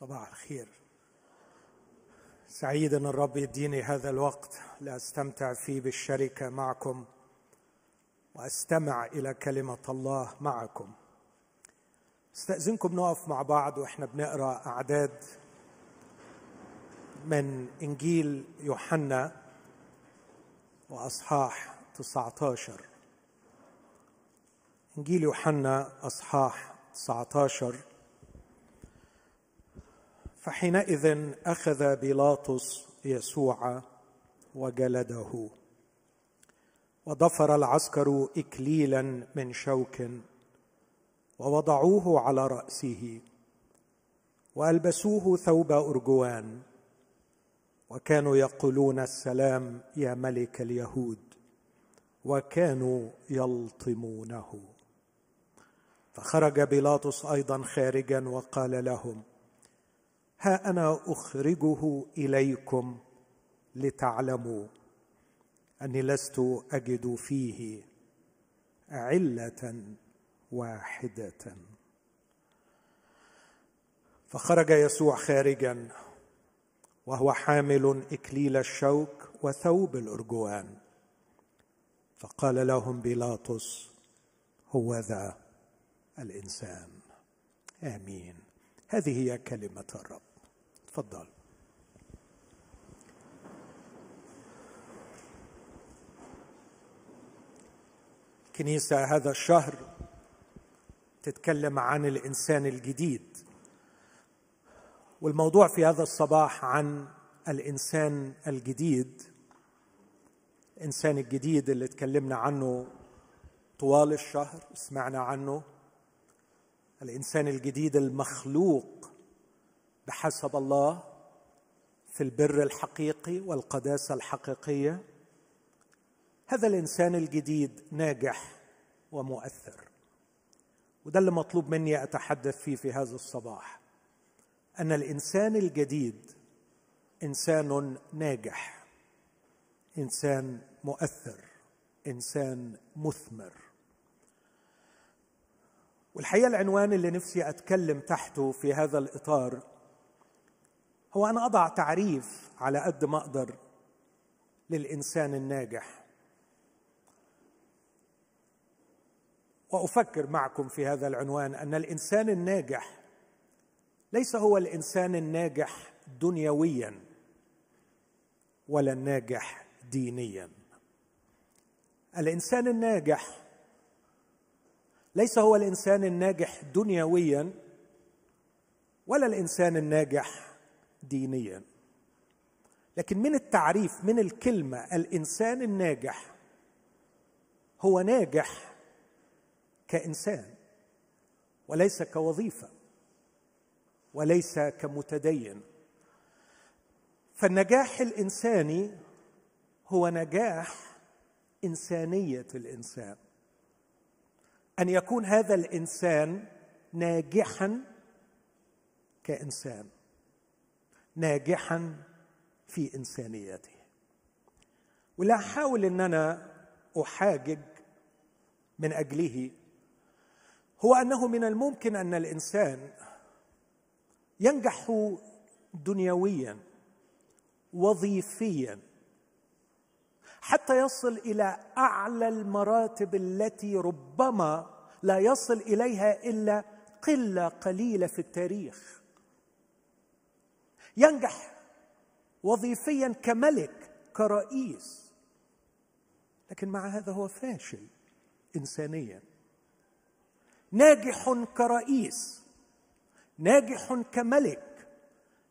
صباح الخير. سعيد إن الرب يديني هذا الوقت لأستمتع فيه بالشركة معكم وأستمع إلى كلمة الله معكم. استأذنكم نقف مع بعض وإحنا بنقرأ أعداد من إنجيل يوحنا وأصحاح 19 إنجيل يوحنا أصحاح 19 فحينئذ أخذ بيلاطس يسوع وجلده وضفر العسكر اكليلا من شوك ووضعوه على رأسه وألبسوه ثوب أرجوان وكانوا يقولون السلام يا ملك اليهود وكانوا يلطمونه. فخرج بيلاطس أيضا خارجا وقال لهم ها أنا أخرجه إليكم لتعلموا أني لست أجد فيه علة واحدة. فخرج يسوع خارجا وهو حامل إكليل الشوك وثوب الأرجوان. فقال لهم بيلاطس هو ذا الإنسان. آمين. هذه هي كلمة الرب. تفضل. كنيسة هذا الشهر تتكلم عن الإنسان الجديد. والموضوع في هذا الصباح عن الإنسان الجديد الإنسان الجديد اللي تكلمنا عنه طوال الشهر سمعنا عنه. الإنسان الجديد المخلوق بحسب الله في البر الحقيقي والقداسة الحقيقية هذا الإنسان الجديد ناجح ومؤثر. وده اللي مطلوب مني أتحدث فيه في هذا الصباح. أن الإنسان الجديد إنسان ناجح إنسان مؤثر إنسان مثمر. والحقيقة العنوان اللي نفسي أتكلم تحته في هذا الإطار هو أنا أضع تعريف على قد ما أقدر للإنسان الناجح. وأفكر معكم في هذا العنوان أن الإنسان الناجح ليس هو الإنسان الناجح دنيويا ولا الناجح دينيا. الإنسان الناجح ليس هو الإنسان الناجح دنيويا ولا الإنسان الناجح دينيا. لكن من التعريف من الكلمة الإنسان الناجح هو ناجح كإنسان وليس كوظيفة وليس كمتدين. فالنجاح الإنساني هو نجاح إنسانية الإنسان. أن يكون هذا الإنسان ناجحا كإنسان. ناجحا في إنسانيته. ولا احاول إن أنا أحاجج من أجله. هو أنه من الممكن أن الإنسان ينجح دنيويا وظيفيا حتى يصل إلى أعلى المراتب التي ربما لا يصل إليها إلا قلة قليلة في التاريخ. ينجح وظيفيا كملك كرئيس. لكن مع هذا هو فاشل انسانيا. ناجح كرئيس ناجح كملك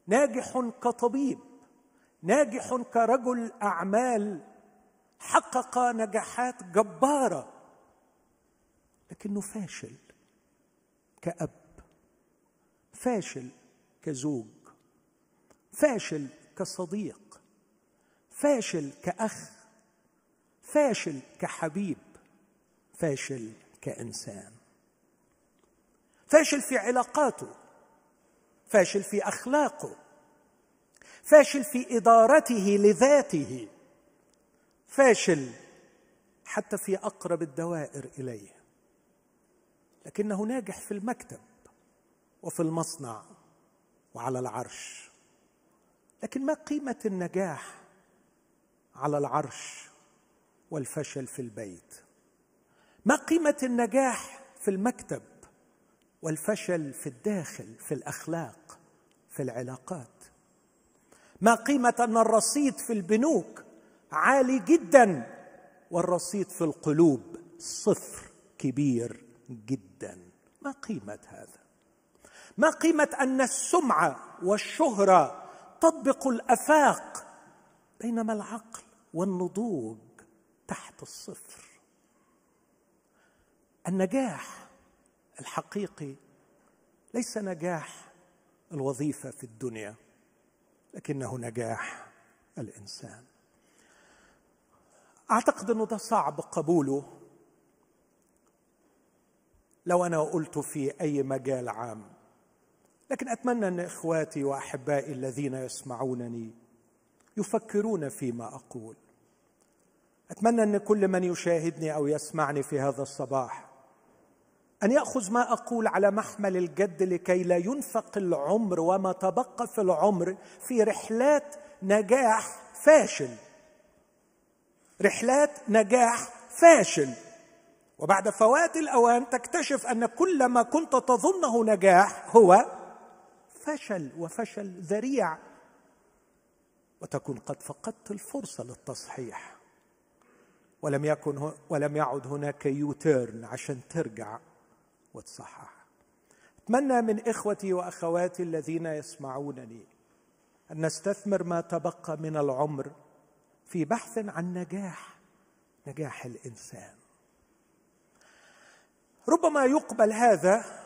ناجح كطبيب ناجح كرجل أعمال حقق نجاحات جبارة. لكنه فاشل كأب فاشل كزوج. فاشل كصديق فاشل كأخ فاشل كحبيب فاشل كإنسان. فاشل في علاقاته فاشل في أخلاقه فاشل في إدارته لذاته فاشل حتى في أقرب الدوائر إليه. لكنه ناجح في المكتب وفي المصنع وعلى العرش. لكن ما قيمة النجاح على العرش والفشل في البيت؟ ما قيمة النجاح في المكتب والفشل في الداخل في الأخلاق في العلاقات؟ ما قيمة أن الرصيد في البنوك عالي جدا والرصيد في القلوب صفر كبير جدا؟ ما قيمة هذا؟ ما قيمة أن السمعة والشهرة تطبق الأفاق بينما العقل والنضوج تحت الصفر. النجاح الحقيقي ليس نجاح الوظيفة في الدنيا لكنه نجاح الإنسان. أعتقد أنه ده صعب قبوله. لو أنا قلت في أي مجال عام لكن أتمنى أن إخواتي وأحبائي الذين يسمعونني يفكرون فيما أقول. أتمنى أن كل من يشاهدني أو يسمعني في هذا الصباح أن يأخذ ما أقول على محمل الجد لكي لا ينفق العمر وما تبقى في العمر في رحلات نجاح فاشل. رحلات نجاح فاشل. وبعد فوات الأوان تكتشف أن كل ما كنت تظنه نجاح هو فشل وفشل ذريع. وتكون قد فقدت الفرصة للتصحيح. ولم يكن ولم يعد هناك يوتيرن عشان ترجع وتصحح. أتمنى من إخوتي وأخواتي الذين يسمعونني أن نستثمر ما تبقى من العمر في بحث عن نجاح نجاح الإنسان. ربما يقبل هذا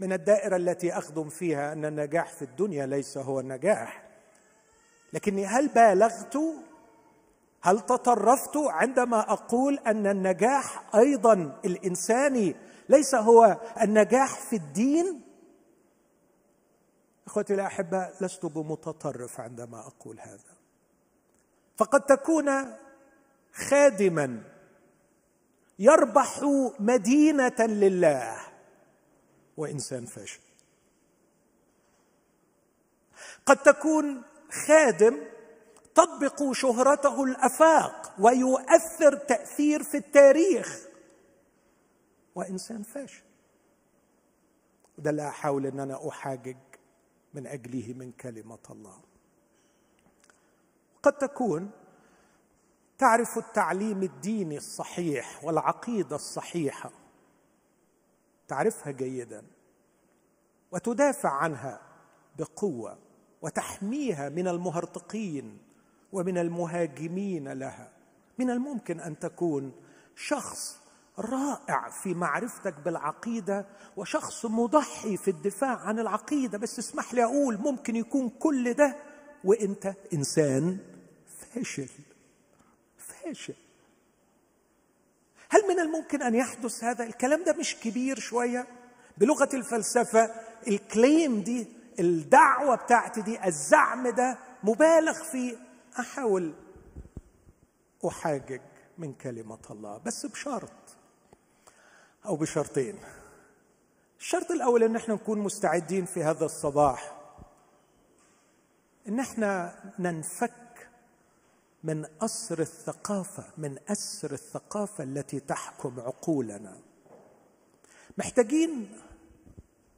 من الدائرة التي أخدم فيها أن النجاح في الدنيا ليس هو النجاح. لكني هل بالغت؟ هل تطرفت عندما أقول أن النجاح أيضا الإنساني ليس هو النجاح في الدين؟ إخوتي الاحباء لست بمتطرف عندما أقول هذا. فقد تكون خادما يربح مدينة لله. وإنسان فاشل. قد تكون خادم تطبق شهرته الأفاق ويؤثر تأثير في التاريخ. وإنسان فاشل. وده اللي احاول إن أنا أحاجج من أجله من كلمة الله. قد تكون تعرف التعليم الديني الصحيح والعقيدة الصحيحة تعرفها جيدا وتدافع عنها بقوة وتحميها من المهرطقين ومن المهاجمين لها. من الممكن أن تكون شخص رائع في معرفتك بالعقيدة وشخص مضحي في الدفاع عن العقيدة. بس اسمح لي أقول ممكن يكون كل ده وإنت إنسان فاشل. فاشل. هل من الممكن أن يحدث هذا؟ الكلام ده مش كبير شوية. بلغة الفلسفة الكليم دي الدعوة بتاعتي دي الزعم ده مبالغ فيه. أحاول أحاجج من كلمة الله بس بشرط أو بشرطين. الشرط الأول إن إحنا نكون مستعدين في هذا الصباح. إن إحنا ننفك من اسر الثقافة من أسر الثقافة التي تحكم عقولنا. محتاجين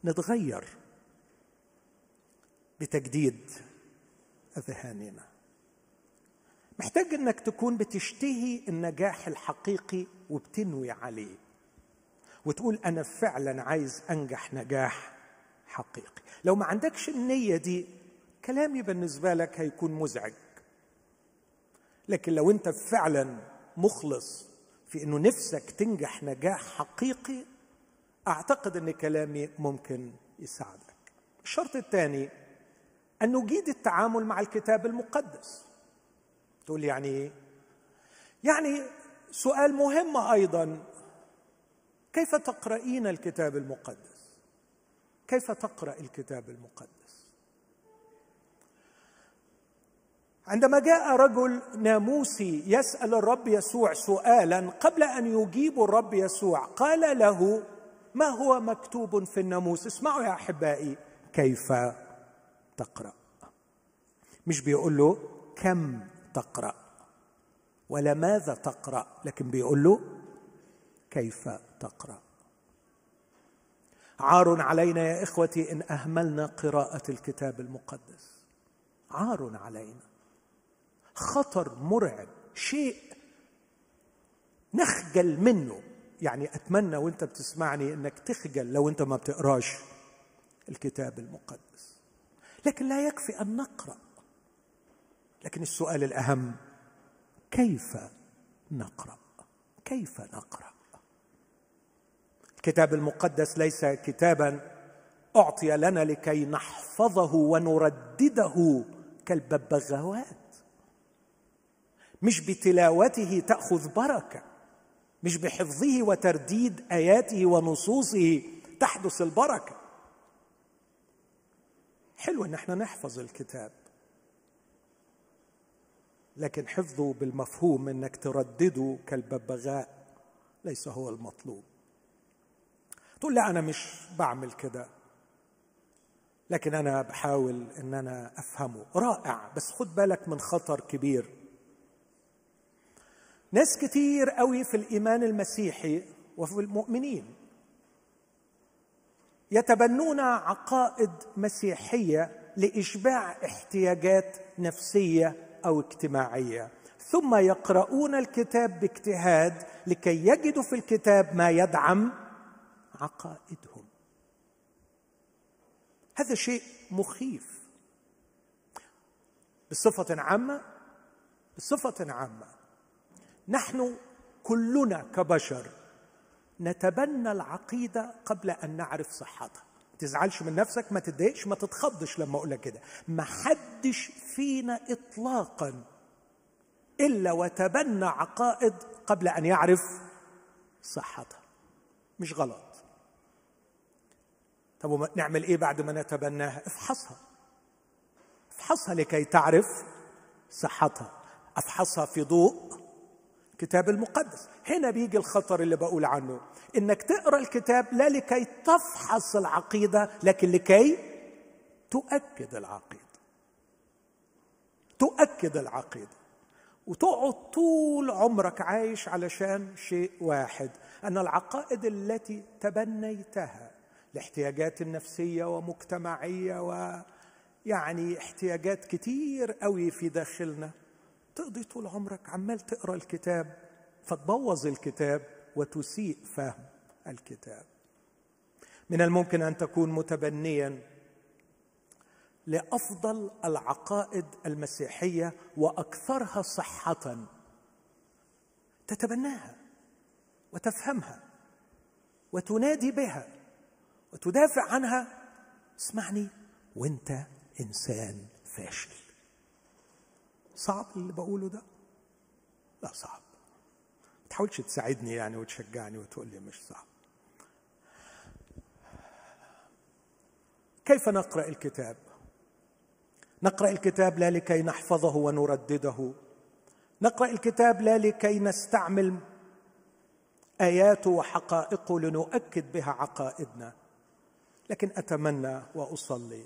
نتغير بتجديد أذهاننا. محتاج إنك تكون بتشتهي النجاح الحقيقي وبتنوي عليه وتقول أنا فعلا عايز أنجح نجاح حقيقي. لو ما عندكش النية دي كلامي بالنسبة لك هيكون مزعج. لكن لو انت فعلا مخلص في إنه نفسك تنجح نجاح حقيقي أعتقد إن كلامي ممكن يساعدك. الشرط الثاني أن نجيد التعامل مع الكتاب المقدس. تقول يعني إيه يعني سؤال مهم أيضا كيف تقرأين الكتاب المقدس؟ كيف تقرأ الكتاب المقدس؟ عندما جاء رجل ناموسي يسأل الرب يسوع سؤالا قبل أن يجيب الرب يسوع قال له ما هو مكتوب في الناموس؟ اسمعوا يا أحبائي كيف تقرأ؟ مش بيقول له كم تقرأ؟ ولا ماذا تقرأ؟ لكن بيقول له كيف تقرأ؟ عار علينا يا إخوتي إن أهملنا قراءة الكتاب المقدس. عار علينا. خطر مرعب شيء نخجل منه. يعني أتمنى وأنت بتسمعني إنك تخجل لو أنت ما بتقراش الكتاب المقدس. لكن لا يكفي أن نقرأ. لكن السؤال الأهم كيف نقرأ؟ كيف نقرأ؟ الكتاب المقدس ليس كتابا أعطي لنا لكي نحفظه ونردده كالببغاوات. مش بتلاوته تأخذ بركة مش بحفظه وترديد آياته ونصوصه تحدث البركة. حلو إن إحنا نحفظ الكتاب لكن حفظه بالمفهوم إنك تردده كالببغاء ليس هو المطلوب. تقول لا أنا مش بعمل كده لكن أنا بحاول إن أنا أفهمه. رائع بس خد بالك من خطر كبير. ناس كتير قوي في الإيمان المسيحي وفي المؤمنين يتبنون عقائد مسيحية لإشباع احتياجات نفسية أو اجتماعية. ثم يقرؤون الكتاب باجتهاد لكي يجدوا في الكتاب ما يدعم عقائدهم. هذا شيء مخيف. بصفة عامة بصفة عامة نحن كلنا كبشر نتبنى العقيدة قبل أن نعرف صحتها. تزعلش من نفسك ما تتضايقش ما تتخضش لما أقول لك كده. ما حدش فينا اطلاقا إلا وتبنى عقائد قبل أن يعرف صحتها. مش غلط. طب نعمل إيه بعد ما نتبناها؟ افحصها. افحصها لكي تعرف صحتها. افحصها في ضوء الكتاب المقدس. هنا بيجي الخطر اللي بقول عنه إنك تقرأ الكتاب لا لكي تفحص العقيدة لكن لكي تؤكد العقيدة. تؤكد العقيدة. وتقعد طول عمرك عايش علشان شيء واحد أن العقائد التي تبنيتها لاحتياجات نفسيه ومجتمعية ويعني احتياجات كتير قوي في داخلنا تقضي طول عمرك عمال تقرأ الكتاب فتبوظ الكتاب وتسيء فهم الكتاب. من الممكن أن تكون متبنيا لأفضل العقائد المسيحية وأكثرها صحة تتبناها وتفهمها وتنادي بها وتدافع عنها. اسمعني وأنت إنسان فاشل. صعب اللي بقوله ده؟ لا صعب. ما تحاولش تساعدني يعني وتشجعني وتقول لي مش صعب. كيف نقرأ الكتاب؟ نقرأ الكتاب لا لكي نحفظه ونردده. نقرأ الكتاب لا لكي نستعمل اياته وحقائقه لنؤكد بها عقائدنا. لكن أتمنى وأصلي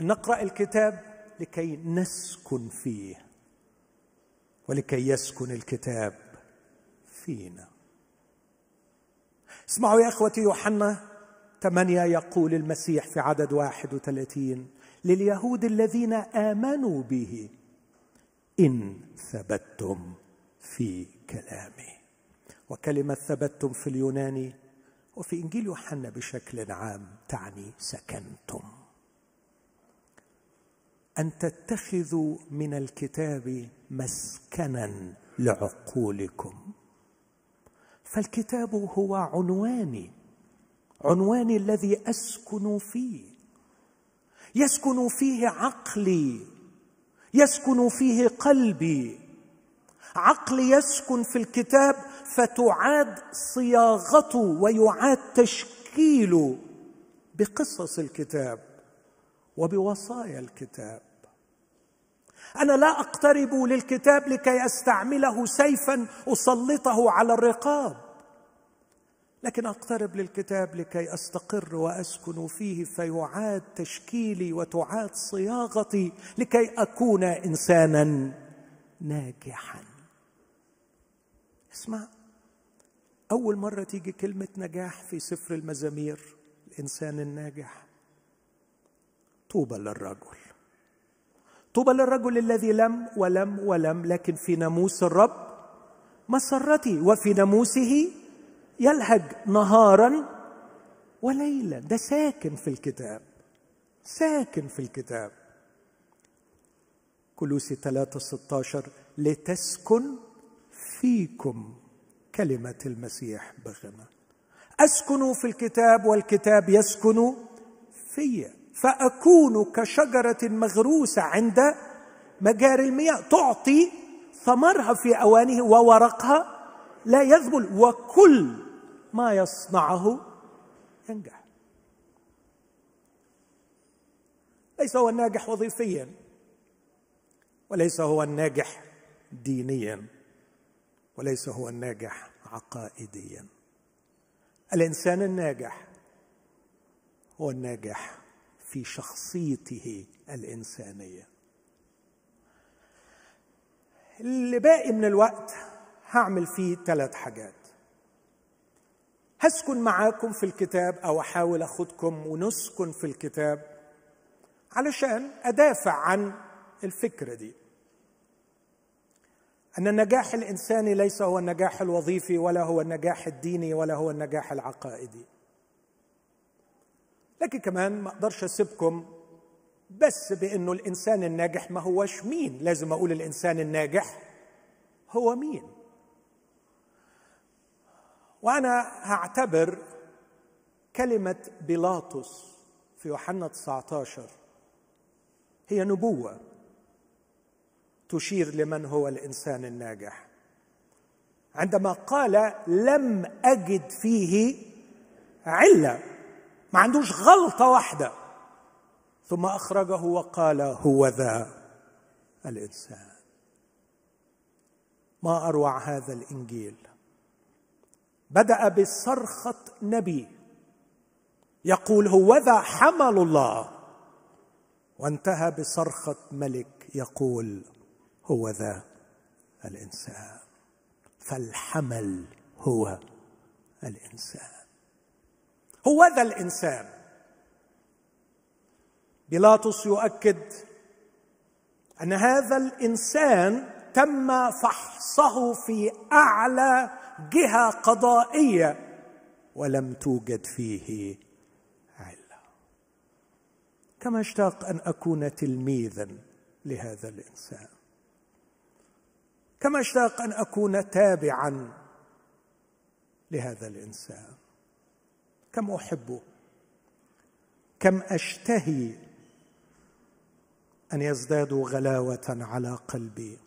أن نقرأ الكتاب لكي نسكن فيه ولكي يسكن الكتاب فينا. اسمعوا يا إخوتي يوحنا ثمانية يقول المسيح في عدد واحد وثلاثين لليهود الذين آمنوا به إن ثبتتم في كلامي. وكلمة ثبتتم في اليوناني وفي إنجيل يوحنا بشكل عام تعني سكنتم. أن تتخذوا من الكتاب مسكنا لعقولكم. فالكتاب هو عنواني عنواني الذي أسكن فيه. يسكن فيه عقلي يسكن فيه قلبي. عقلي يسكن في الكتاب فتعاد صياغته ويعاد تشكيله بقصص الكتاب. وبوصايا الكتاب. أنا لا أقترب للكتاب لكي أستعمله سيفا أسلطه على الرقاب لكن أقترب للكتاب لكي أستقر وأسكن فيه فيعاد تشكيلي وتعاد صياغتي لكي أكون انسانا ناجحا. اسمع أول مرة تيجي كلمة نجاح في سفر المزامير الإنسان الناجح. طوبى للرجل. طوبى للرجل الذي لم ولم ولم لكن في ناموس الرب مسرتي وفي ناموسه يلهج نهارا وليلا. ده ساكن في الكتاب ساكن في الكتاب. كلوسي 3 16 لتسكن فيكم كلمة المسيح بغنى. أسكن في الكتاب والكتاب يسكن في فأكون كشجرة مغروسة عند مجاري المياه. تعطي ثمرها في أوانه وورقها لا يذبل وكل ما يصنعه ينجح. ليس هو الناجح وظيفيا وليس هو الناجح دينيا وليس هو الناجح عقائديا. الإنسان الناجح هو الناجح في شخصيته الإنسانية. اللي باقي من الوقت هعمل فيه ثلاث حاجات. هسكن معاكم في الكتاب أو أحاول أخدكم ونسكن في الكتاب علشان أدافع عن الفكرة دي. أن النجاح الإنساني ليس هو النجاح الوظيفي ولا هو النجاح الديني ولا هو النجاح العقائدي. لكن كمان ما أقدرش أسيبكم بس بإنه الإنسان الناجح ما هوش مين. لازم أقول الإنسان الناجح هو مين. وأنا هعتبر كلمة بيلاطس في يوحنا 19 هي نبوة تشير لمن هو الإنسان الناجح. عندما قال لم أجد فيه علة. ما عندوش غلطة واحدة. ثم أخرجه وقال هو ذا الإنسان. ما أروع هذا الإنجيل. بدأ بصرخة نبي. يقول هوذا حمل الله. وانتهى بصرخة ملك يقول هو ذا الإنسان. فالحمل هو الإنسان. هو ذا الإنسان. بيلاطس يؤكد أن هذا الإنسان تم فحصه في أعلى جهة قضائية ولم توجد فيه علة. كما اشتاق أن أكون تلميذا لهذا الإنسان. كما اشتاق أن أكون تابعا لهذا الإنسان. كم احبه كم أشتهي أن يزدادوا غلاوة على قلبي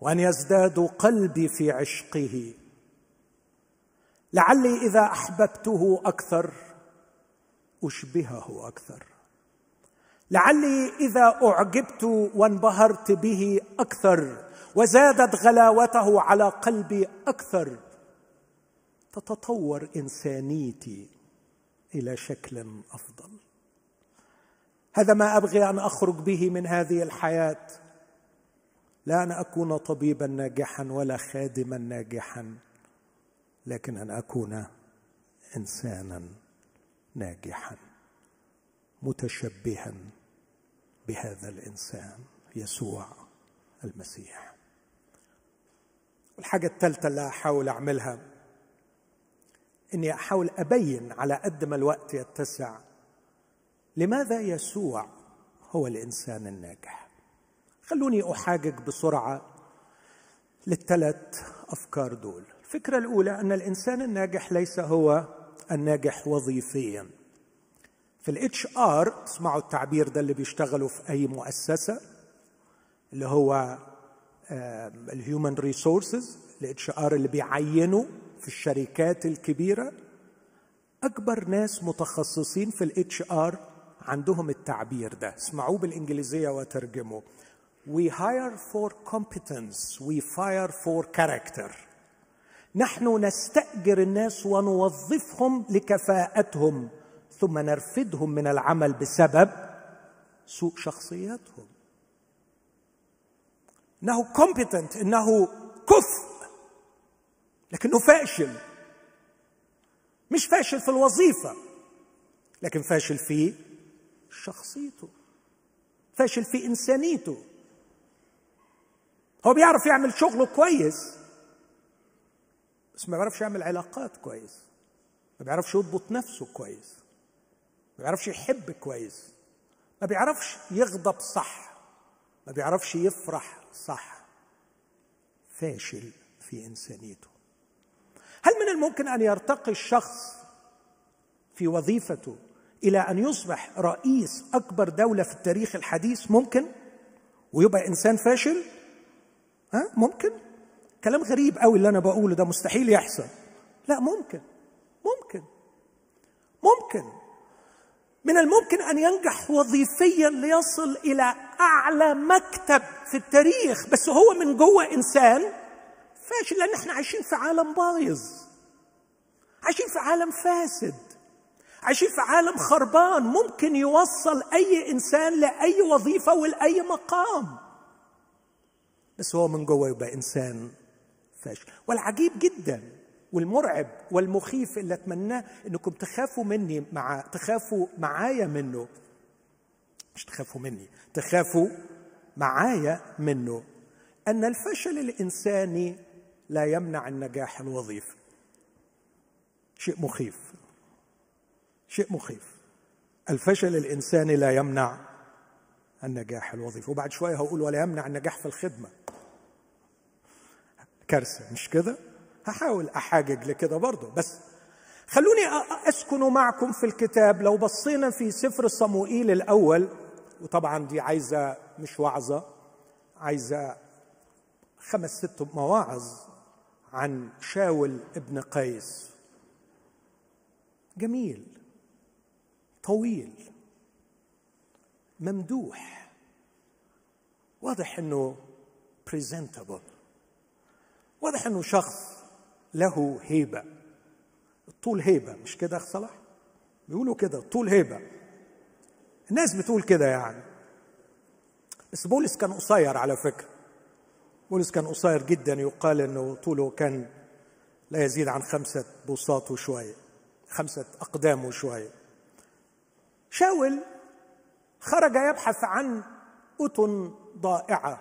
وأن يزداد قلبي في عشقه. لعلي إذا أحببته أكثر أشبهه أكثر. لعلي إذا أعجبت وانبهرت به أكثر وزادت غلاوته على قلبي أكثر. تتطور إنسانيتي إلى شكل أفضل. هذا ما أبغي أن أخرج به من هذه الحياة. لا أن أكون طبيبا ناجحا ولا خادما ناجحا لكن أن أكون انسانا ناجحا متشبها بهذا الإنسان يسوع المسيح. الحاجة الثالثة اللي احاول أعملها إني أحاول أبين على قد ما الوقت يتسع. لماذا يسوع هو الإنسان الناجح؟ خلوني أحاجج بسرعة للثلاث أفكار دول. الفكرة الأولى أن الإنسان الناجح ليس هو الناجح وظيفيا. في ال HR تسمعوا التعبير ده اللي بيشتغلوا في أي مؤسسة اللي هو ال human resources ال HR اللي بيعينوا في الشركات الكبيرة أكبر ناس متخصصين في ال HR عندهم التعبير ده. اسمعوه بالإنجليزية وترجمه we hire for competence. We fire for character. نحن نستأجر الناس ونوظفهم لكفاءتهم ثم نرفدهم من العمل بسبب سوء شخصياتهم. إنه كومبتنت إنه كفء. لكنه فاشل. مش فاشل في الوظيفة لكن فاشل في شخصيته فاشل في إنسانيته. هو بيعرف يعمل شغله كويس بس ما بيعرفش يعمل علاقات كويس ما بيعرفش يضبط نفسه كويس ما بيعرفش يحب كويس ما بيعرفش يغضب صح ما بيعرفش يفرح صح. فاشل في إنسانيته. هل من الممكن أن يرتقي الشخص في وظيفته إلى أن يصبح رئيس أكبر دولة في التاريخ الحديث ممكن؟ ويبقى إنسان فاشل؟ ها؟ ممكن؟ كلام غريب قوي اللي أنا بقوله ده مستحيل يحصل. لا ممكن. ممكن. ممكن. من الممكن أن ينجح وظيفيا ليصل إلى أعلى مكتب في التاريخ بس هو من جوه إنسان فاشل لأن إحنا عايشين في عالم بايظ. عايشين في عالم فاسد. عايشين في عالم خربان. ممكن يوصل أي إنسان لأي وظيفة ولأي مقام. بس هو من جوه يبقى إنسان فاشل. والعجيب جدا والمرعب والمخيف اللي أتمناه إنكم تخافوا مني مع تخافوا معايا منه. مش تخافوا مني تخافوا معايا منه. أن الفشل الإنساني لا يمنع النجاح الوظيفي. شيء مخيف. شيء مخيف. الفشل الإنساني لا يمنع النجاح الوظيفي. وبعد شوية هقول ولا يمنع النجاح في الخدمة. كارثة. مش كده؟ هحاول أحاجج لكده برضه. بس خلوني أسكن معكم في الكتاب. لو بصينا في سفر صموئيل الأول وطبعا دي عايزة مش وعظة عايزة خمس ست مواعظ. عن شاول ابن قيس. جميل طويل ممدوح واضح إنه بريزنتابل واضح إنه شخص له هيبة الطول هيبة مش كده أخ صلاح؟ بيقولوا كده الطول هيبة. الناس بتقول كده يعني. بس بولس كان قصير على فكرة. بولس كان قصير جدا يقال إنه طوله كان لا يزيد عن خمسة بوصات وشوية خمسة أقدام وشوية. شاول خرج يبحث عن أتن ضائعة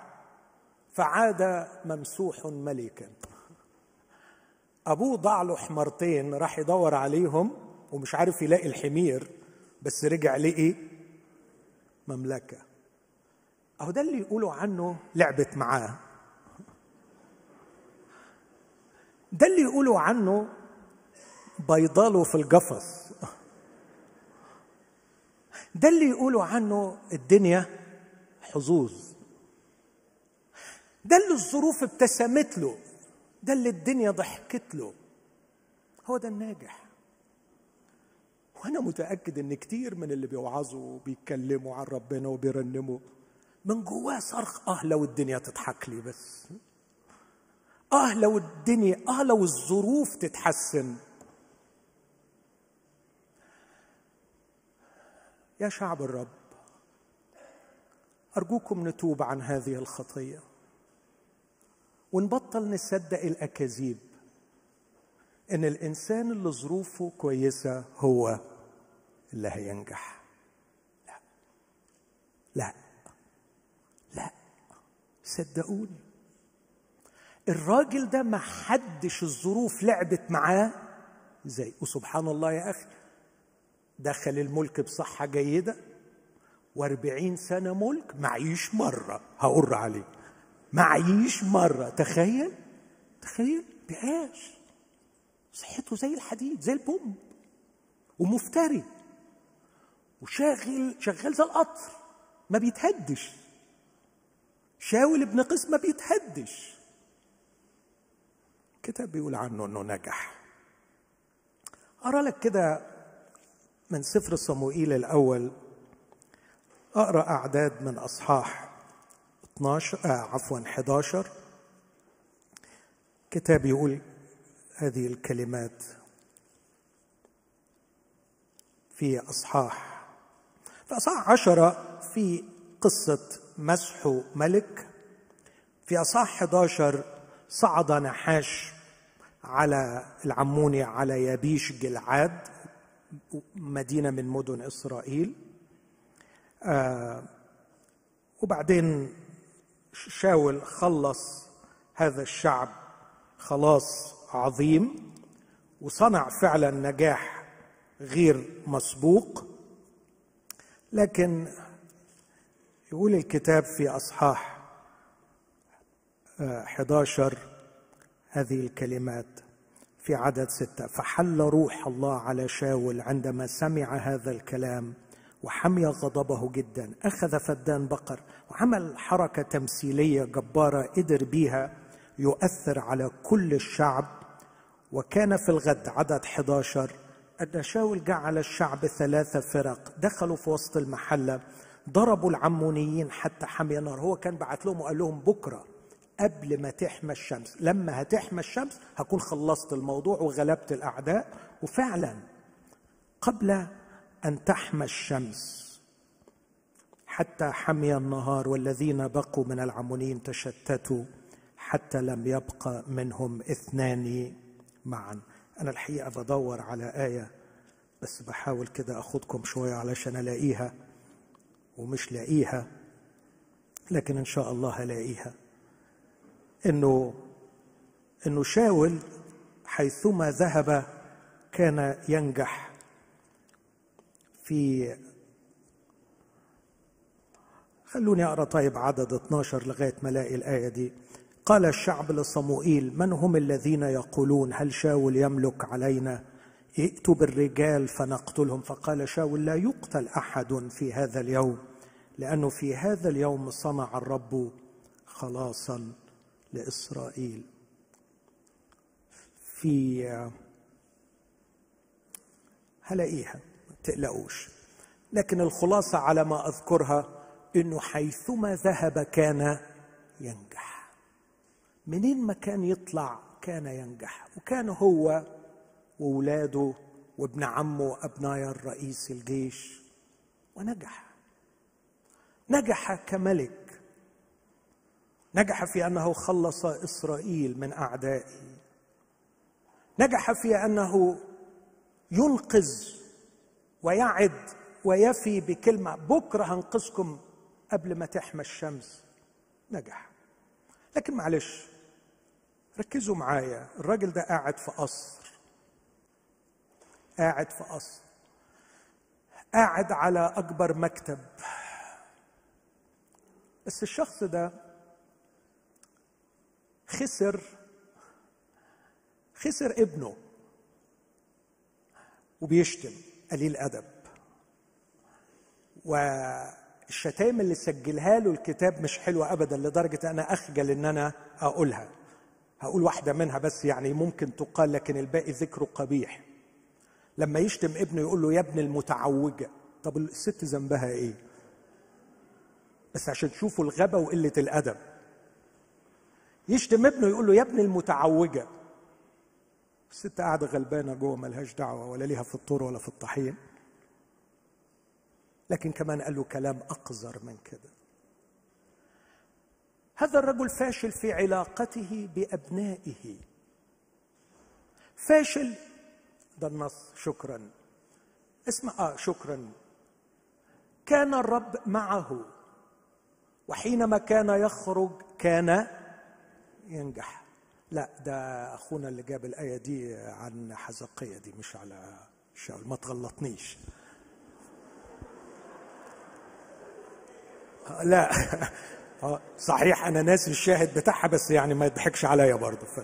فعاد ممسوح ملكا. أبوه ضاع له حمارتين راح يدور عليهم ومش عارف يلاقي الحمير بس رجع لقي مملكة. أهو ده اللي يقولوا عنه لعبت معاه. ده اللي يقولوا عنه بيضاله في القفص. ده اللي يقولوا عنه الدنيا حظوظ. ده اللي الظروف ابتسمت له. ده اللي الدنيا ضحكت له. هو ده الناجح. وأنا متأكد إن كتير من اللي بيوعظوا وبيتكلموا عن ربنا وبيرنموا من جواه صرخ آه لو الدنيا تضحك لي بس. آه لو الدنيا آه لو الظروف تتحسن. يا شعب الرب أرجوكم نتوب عن هذه الخطية. ونبطل نصدق الأكاذيب إن الإنسان اللي ظروفه كويسة هو اللي هينجح. لا لا لا صدقوني. الراجل ده ما حدش الظروف لعبت معاه. زي وسبحان الله يا أخي دخل الملك بصحة جيدة وأربعين سنة ملك معيش مرة هقر عليه معيش مرة تخيل تخيل بقاش صحته زي الحديد زي البوم ومفتري وشاغل شغال زي القطر ما بيتهدش شاول ابن قيس ما بيتهدش. الكتاب بيقول عنه إنه نجح. ارى لك كده من سفر صموئيل الأول. أقرأ أعداد من أصحاح 12 آه عفوا 11 كتاب يقول هذه الكلمات في أصحاح. في أصحاح عشرة في قصة مسح ملك. في أصحاح 11 صعد نحاش على العموني على يبيش جلعاد مدينة من مدن إسرائيل. آه وبعدين شاول خلص هذا الشعب خلاص عظيم وصنع فعلا نجاح غير مسبوق. لكن يقول الكتاب في أصحاح 11 آه، هذه الكلمات في عدد ستة. فحل روح الله على شاول عندما سمع هذا الكلام وحمي غضبه جدا. أخذ فدان بقر وعمل حركة تمثيلية جبارة قدر بيها يؤثر على كل الشعب. وكان في الغد عدد 11 أن شاول جعل الشعب ثلاثة فرق. دخلوا في وسط المحلة ضربوا العمونيين حتى حمي النار. هو كان بعت لهم وقال لهم بكرة قبل ما تحمى الشمس. لما هتحمى الشمس هكون خلصت الموضوع وغلبت الأعداء. وفعلا قبل أن تحمى الشمس حتى حمي النهار والذين بقوا من العمونيين تشتتوا حتى لم يبقى منهم اثنان معا. أنا الحقيقة بدور على آية بس بحاول كده أخدكم شوية علشان ألاقيها ومش لاقيها لكن إن شاء الله هلاقيها. إنه إنه شاول حيثما ذهب كان ينجح في خلوني أقرأ طيب عدد 12 لغاية ما ألاقي الآية دي. قال الشعب لصموئيل من هم الذين يقولون هل شاول يملك علينا؟ ائتوا بالرجال فنقتلهم. فقال شاول لا يقتل أحد في هذا اليوم لأنه في هذا اليوم صنع الرب خلاصا. لإسرائيل. في هلاقيها ما تقلقوش. لكن الخلاصة على ما أذكرها إنه حيثما ذهب كان ينجح. منين ما كان يطلع كان ينجح. وكان هو وولاده وابن عمه ابناير رئيس الجيش ونجح. نجح كملك. نجح في أنه خلص إسرائيل من أعدائه. نجح في أنه ينقذ ويعد ويفي بكلمة. بكرة هنقذكم قبل ما تحمى الشمس. نجح. لكن معلش ركزوا معايا. الراجل ده قاعد في قصر. قاعد في قصر. قاعد على أكبر مكتب. بس الشخص ده خسر خسر ابنه وبيشتم قليل ادب و الشتائم اللي سجلها له الكتاب مش حلوة أبدا لدرجة أنا أخجل إن أنا أقولها. هقول واحدة منها بس يعني ممكن تقال لكن الباقي ذكره قبيح. لما يشتم ابنه يقول له يا ابن المتعوجة طب الست ذنبها إيه؟ بس عشان تشوفوا الغبا وقلة الأدب. يشتم ابنه يقول له يا ابن المتعوجة. الست قاعدة غلبانة جوه ملهاش دعوة ولا ليها في الطور ولا في الطحين. لكن كمان قال له كلام أقذر من كده. هذا الرجل فاشل في علاقته بأبنائه. فاشل. ده النص. شكرا. اسمع. آه شكرا. كان الرب معه. وحينما كان يخرج كان ينجح. لا ده أخونا اللي جاب الآية دي عن حزقية دي مش على شاول ما تغلطنيش. لا. آه، صحيح أنا ناسي الشاهد بتاعها بس يعني ما يضحكش عليا برضه. ف...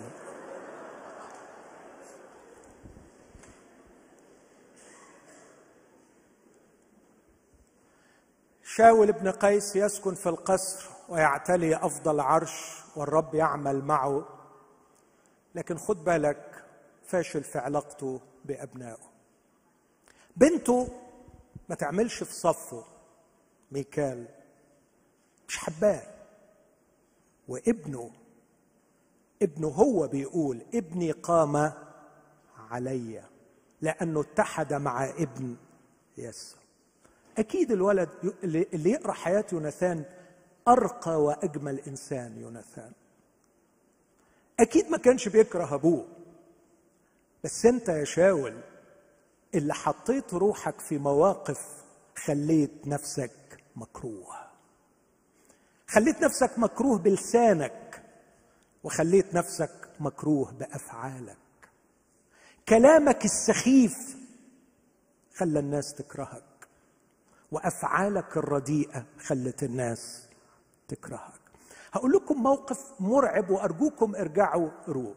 شاول بن قيس يسكن في القصر. ويعتلي أفضل عرش والرب يعمل معه. لكن خد بالك فاشل في علاقته بأبنائه. بنته ما تعملش في صفه ميكال. مش حباه. وابنه ابنه هو بيقول ابني قام علي لأنه اتحد مع ابن يسوع. أكيد الولد اللي يقرأ حياة يوناثان أرقى وأجمل إنسان يوناثان. أكيد ما كانش بيكره أبوه بس أنت يا شاول اللي حطيت روحك في مواقف خليت نفسك مكروه. خليت نفسك مكروه بلسانك وخليت نفسك مكروه بأفعالك. كلامك السخيف خلى الناس تكرهك وأفعالك الرديئة خلت الناس تكرهك. هقول لكم موقف مرعب وأرجوكم ارجعوا روح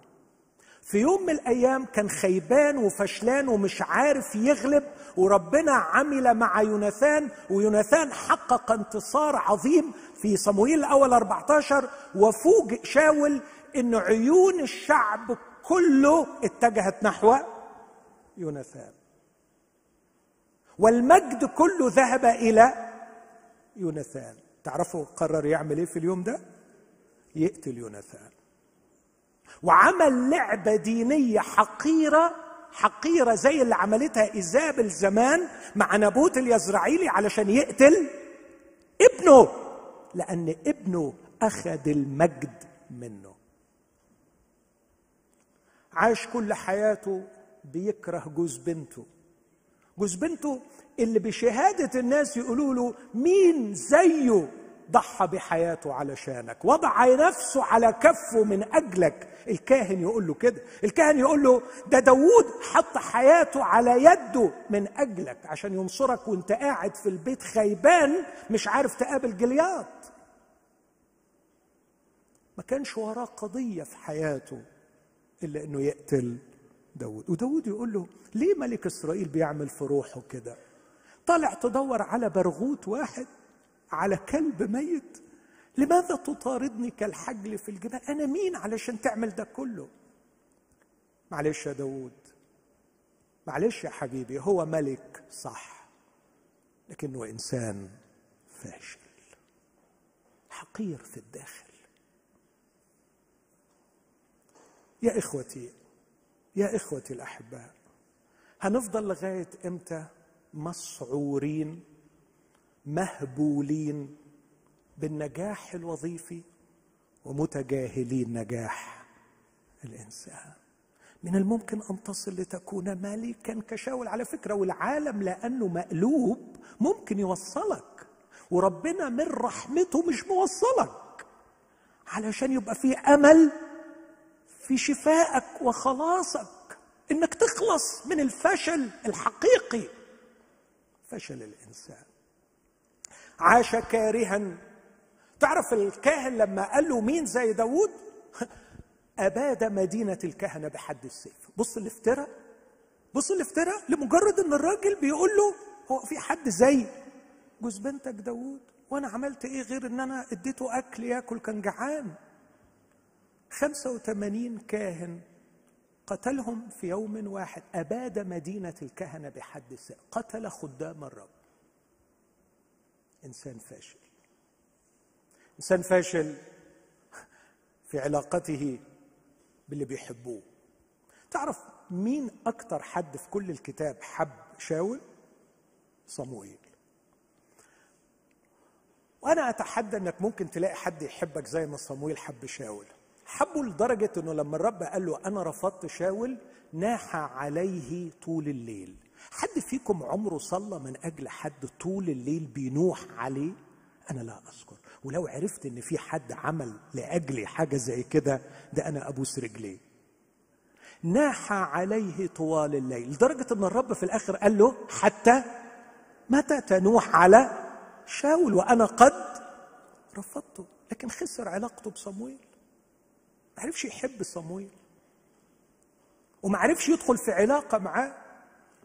في يوم من الأيام كان خيبان وفشلان ومش عارف يغلب وربنا عمل مع يوناثان ويوناثان حقق انتصار عظيم في صموئيل الأول 14 وفوجئ شاول إن عيون الشعب كله اتجهت نحو يوناثان. والمجد كله ذهب إلى يوناثان. تعرفوا قرر يعمل إيه في اليوم ده؟ يقتل يوناثان. وعمل لعبة دينية حقيرة حقيرة زي اللي عملتها إيزابل زمان مع نابوت اليزرعيلي علشان يقتل ابنه لأن ابنه أخذ المجد منه. عاش كل حياته بيكره جوز بنته. جوز بنته اللي بشهادة الناس يقولوا له مين زيه ضحى بحياته علشانك؟ وضع نفسه على كفه من أجلك. الكاهن يقول له كده. الكاهن يقول له ده داوود حط حياته على يده من أجلك عشان ينصرك وانت قاعد في البيت خيبان مش عارف تقابل جلياط. ما كانش وراه قضية في حياته إلا إنه يقتل داود وداود يقول له ليه ملك إسرائيل بيعمل في روحه كده؟ طالع تدور على برغوت واحد على كلب ميت؟ لماذا تطاردني كالحجل في الجبال؟ أنا مين علشان تعمل ده كله؟ معلش يا داود معلش يا حبيبي هو ملك صح لكنه إنسان فاشل حقير في الداخل. يا إخوتي يا إخوتي الأحباء هنفضل لغاية إمتى؟ مسعورين مهبولين بالنجاح الوظيفي ومتجاهلين نجاح الإنسان. من الممكن أن تصل لتكون ملكا كشاول. على فكرة والعالم لأنه مقلوب ممكن يوصلك وربنا من رحمته مش موصلك علشان يبقى في أمل في شفائك وخلاصك إنك تخلص من الفشل الحقيقي. فشل الإنسان. عاش كارها. تعرف الكاهن لما قال له مين زي داوود؟ أباد مدينة الكهنة بحد السيف. بص الافتراء. بص الافتراء لمجرد إن الراجل بيقول له هو في حد زي. جوز بنتك داوود وأنا عملت إيه غير إن أنا إديته أكل ياكل كان جعان؟ 85 كاهن قتلهم في يوم واحد. أباد مدينة الكهنة بحد السيف قتل خدام الرب. إنسان فاشل. إنسان فاشل في علاقته باللي بيحبوه. تعرف مين أكتر حد في كل الكتاب حب شاول؟ صموئيل. وأنا أتحدى إنك ممكن تلاقي حد يحبك زي ما صموئيل حب شاول. حبه لدرجة إنه لما الرب قال له أنا رفضت شاول ناح عليه طول الليل. حد فيكم عمره صلى من أجل حد طول الليل بينوح عليه؟ أنا لا أذكر. ولو عرفت إن في حد عمل لاجلي حاجة زي كده ده أنا أبوس رجليه. ناح عليه طوال الليل. لدرجة إن الرب في الآخر قال له حتى متى تنوح على شاول؟ وأنا قد رفضته. لكن خسر علاقته بصمويل. ما عرفش يحب صمويل. وما عرفش يدخل في علاقة معاه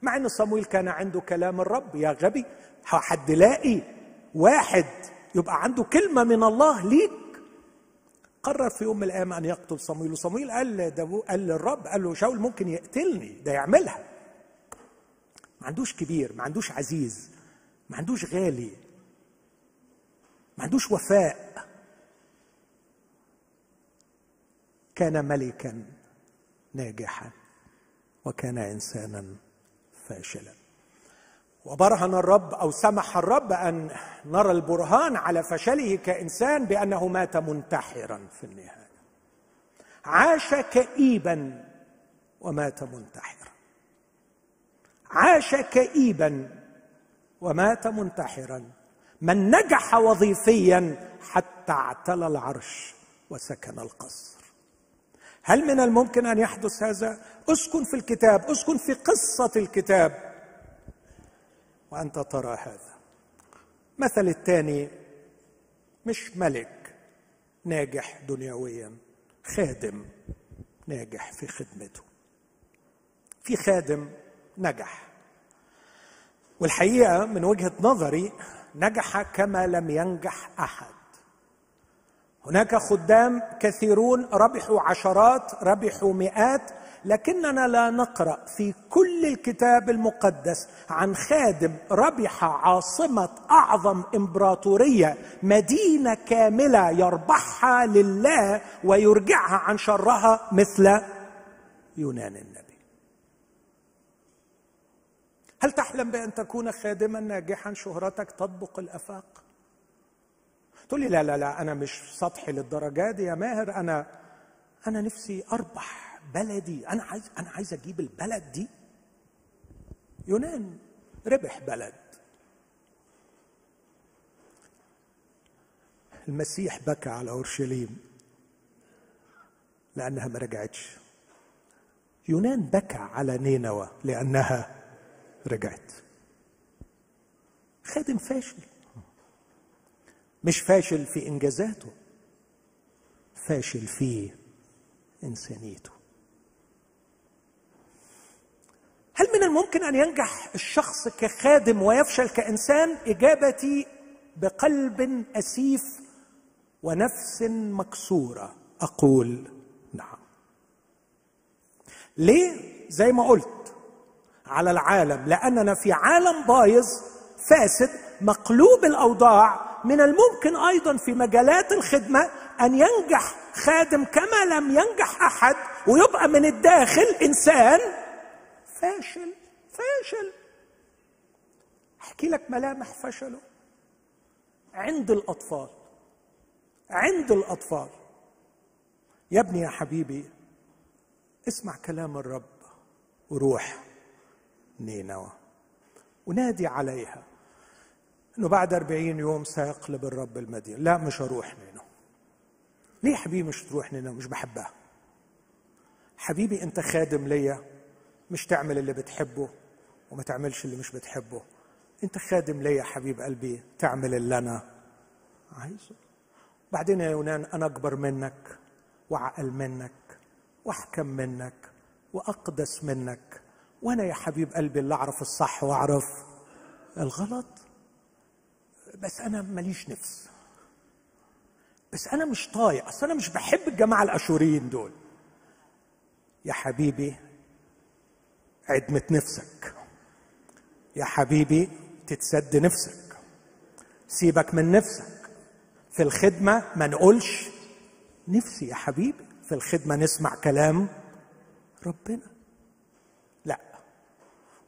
مع إن صمويل كان عنده كلام الرب يا غبي. حد لاقي واحد يبقى عنده كلمة من الله ليك. قرر في يوم من الأيام أن يقتل صمويل وصمويل قال دابو قال للرب قال له شاول ممكن يقتلني ده يعملها. ما عندوش كبير ما عندوش عزيز ما عندوش غالي ما عندوش وفاء. كان ملكا ناجحا وكان انسانا فاشلا. وبرهن الرب أو سمح الرب أن نرى البرهان على فشله كإنسان بأنه مات منتحرا في النهاية. عاش كئيبا ومات منتحرا. عاش كئيبا ومات منتحرا. من نجح وظيفيا حتى اعتلى العرش وسكن القصر. هل من الممكن أن يحدث هذا؟ أسكن في الكتاب أسكن في قصة الكتاب. وأنت ترى هذا. مثل الثاني مش ملك ناجح دنيويا خادم ناجح في خدمته. في خادم نجح. والحقيقة من وجهة نظري نجح كما لم ينجح أحد. هناك خدام كثيرون ربحوا عشرات ربحوا مئات لكننا لا نقرأ في كل الكتاب المقدس عن خادم ربح عاصمة أعظم إمبراطورية مدينة كاملة يربحها لله ويرجعها عن شرها مثل يونان النبي. هل تحلم بأن تكون خادما ناجحا شهرتك تطبق الأفاق؟ تقول لي لا لا لا أنا مش سطحي للدرجة دي يا ماهر أنا أنا نفسي أربح بلدي. أنا عايز أنا عايز أجيب البلد دي. يونان ربح بلد. المسيح بكى على أورشليم لأنها ما رجعتش. يونان بكى على نينوى لأنها رجعت. خادم فاشل. مش فاشل في إنجازاته فاشل في إنسانيته. هل من الممكن أن ينجح الشخص كخادم ويفشل كإنسان؟ إجابتي بقلب أسيف ونفس مكسورة. أقول نعم. ليه؟ زي ما قلت على العالم لأننا في عالم بايظ فاسد مقلوب الأوضاع من الممكن أيضا في مجالات الخدمة أن ينجح خادم كما لم ينجح أحد ويبقى من الداخل إنسان فاشل فاشل. أحكي لك ملامح فشله عند الأطفال عند الأطفال. يا ابني يا حبيبي اسمع كلام الرب وروح نينوى ونادي عليها. إنه بعد أربعين يوم سيقلب الرب المدينة. لا مش هروح نينو ليه حبيبي مش تروح نينو مش بحبها. حبيبي أنت خادم ليا. مش تعمل اللي بتحبه وما تعملش اللي مش بتحبه. أنت خادم ليا حبيب قلبي تعمل اللي أنا عايزه. بعدين يا يونان أنا أكبر منك وأعقل منك وأحكم منك وأقدس منك. وأنا يا حبيب قلبي اللي أعرف الصح وأعرف الغلط. بس أنا ماليش نفس. بس أنا مش طايق. أصل أنا مش بحب الجماعة الأشوريين دول. يا حبيبي عدمة نفسك. يا حبيبي تتسد نفسك. سيبك من نفسك. في الخدمة ما نقولش نفسي يا حبيبي. في الخدمة نسمع كلام ربنا. لا.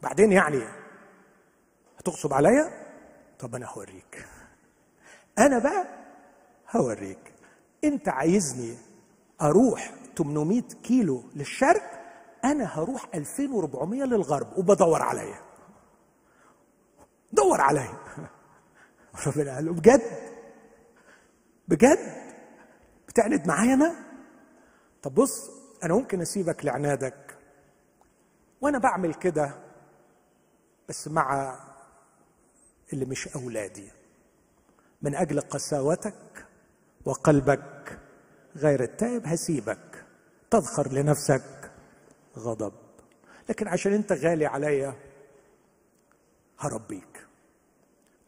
بعدين يعني هتغصب عليا؟ طب أنا هوريك. أنا بقى هوريك. انت عايزني أروح 800 كيلو للشرق؟ أنا هروح 2400 للغرب. وبدور عليا. دور عليا. ربنا قال له بجد؟ بجد؟ بتعند معايا أنا؟ طب بص أنا ممكن أسيبك لعنادك. وأنا بعمل كده بس مع اللي مش أولادي. من أجل قساوتك وقلبك غير التائب هسيبك. تذخر لنفسك غضب. لكن عشان أنت غالي عليا هربيك.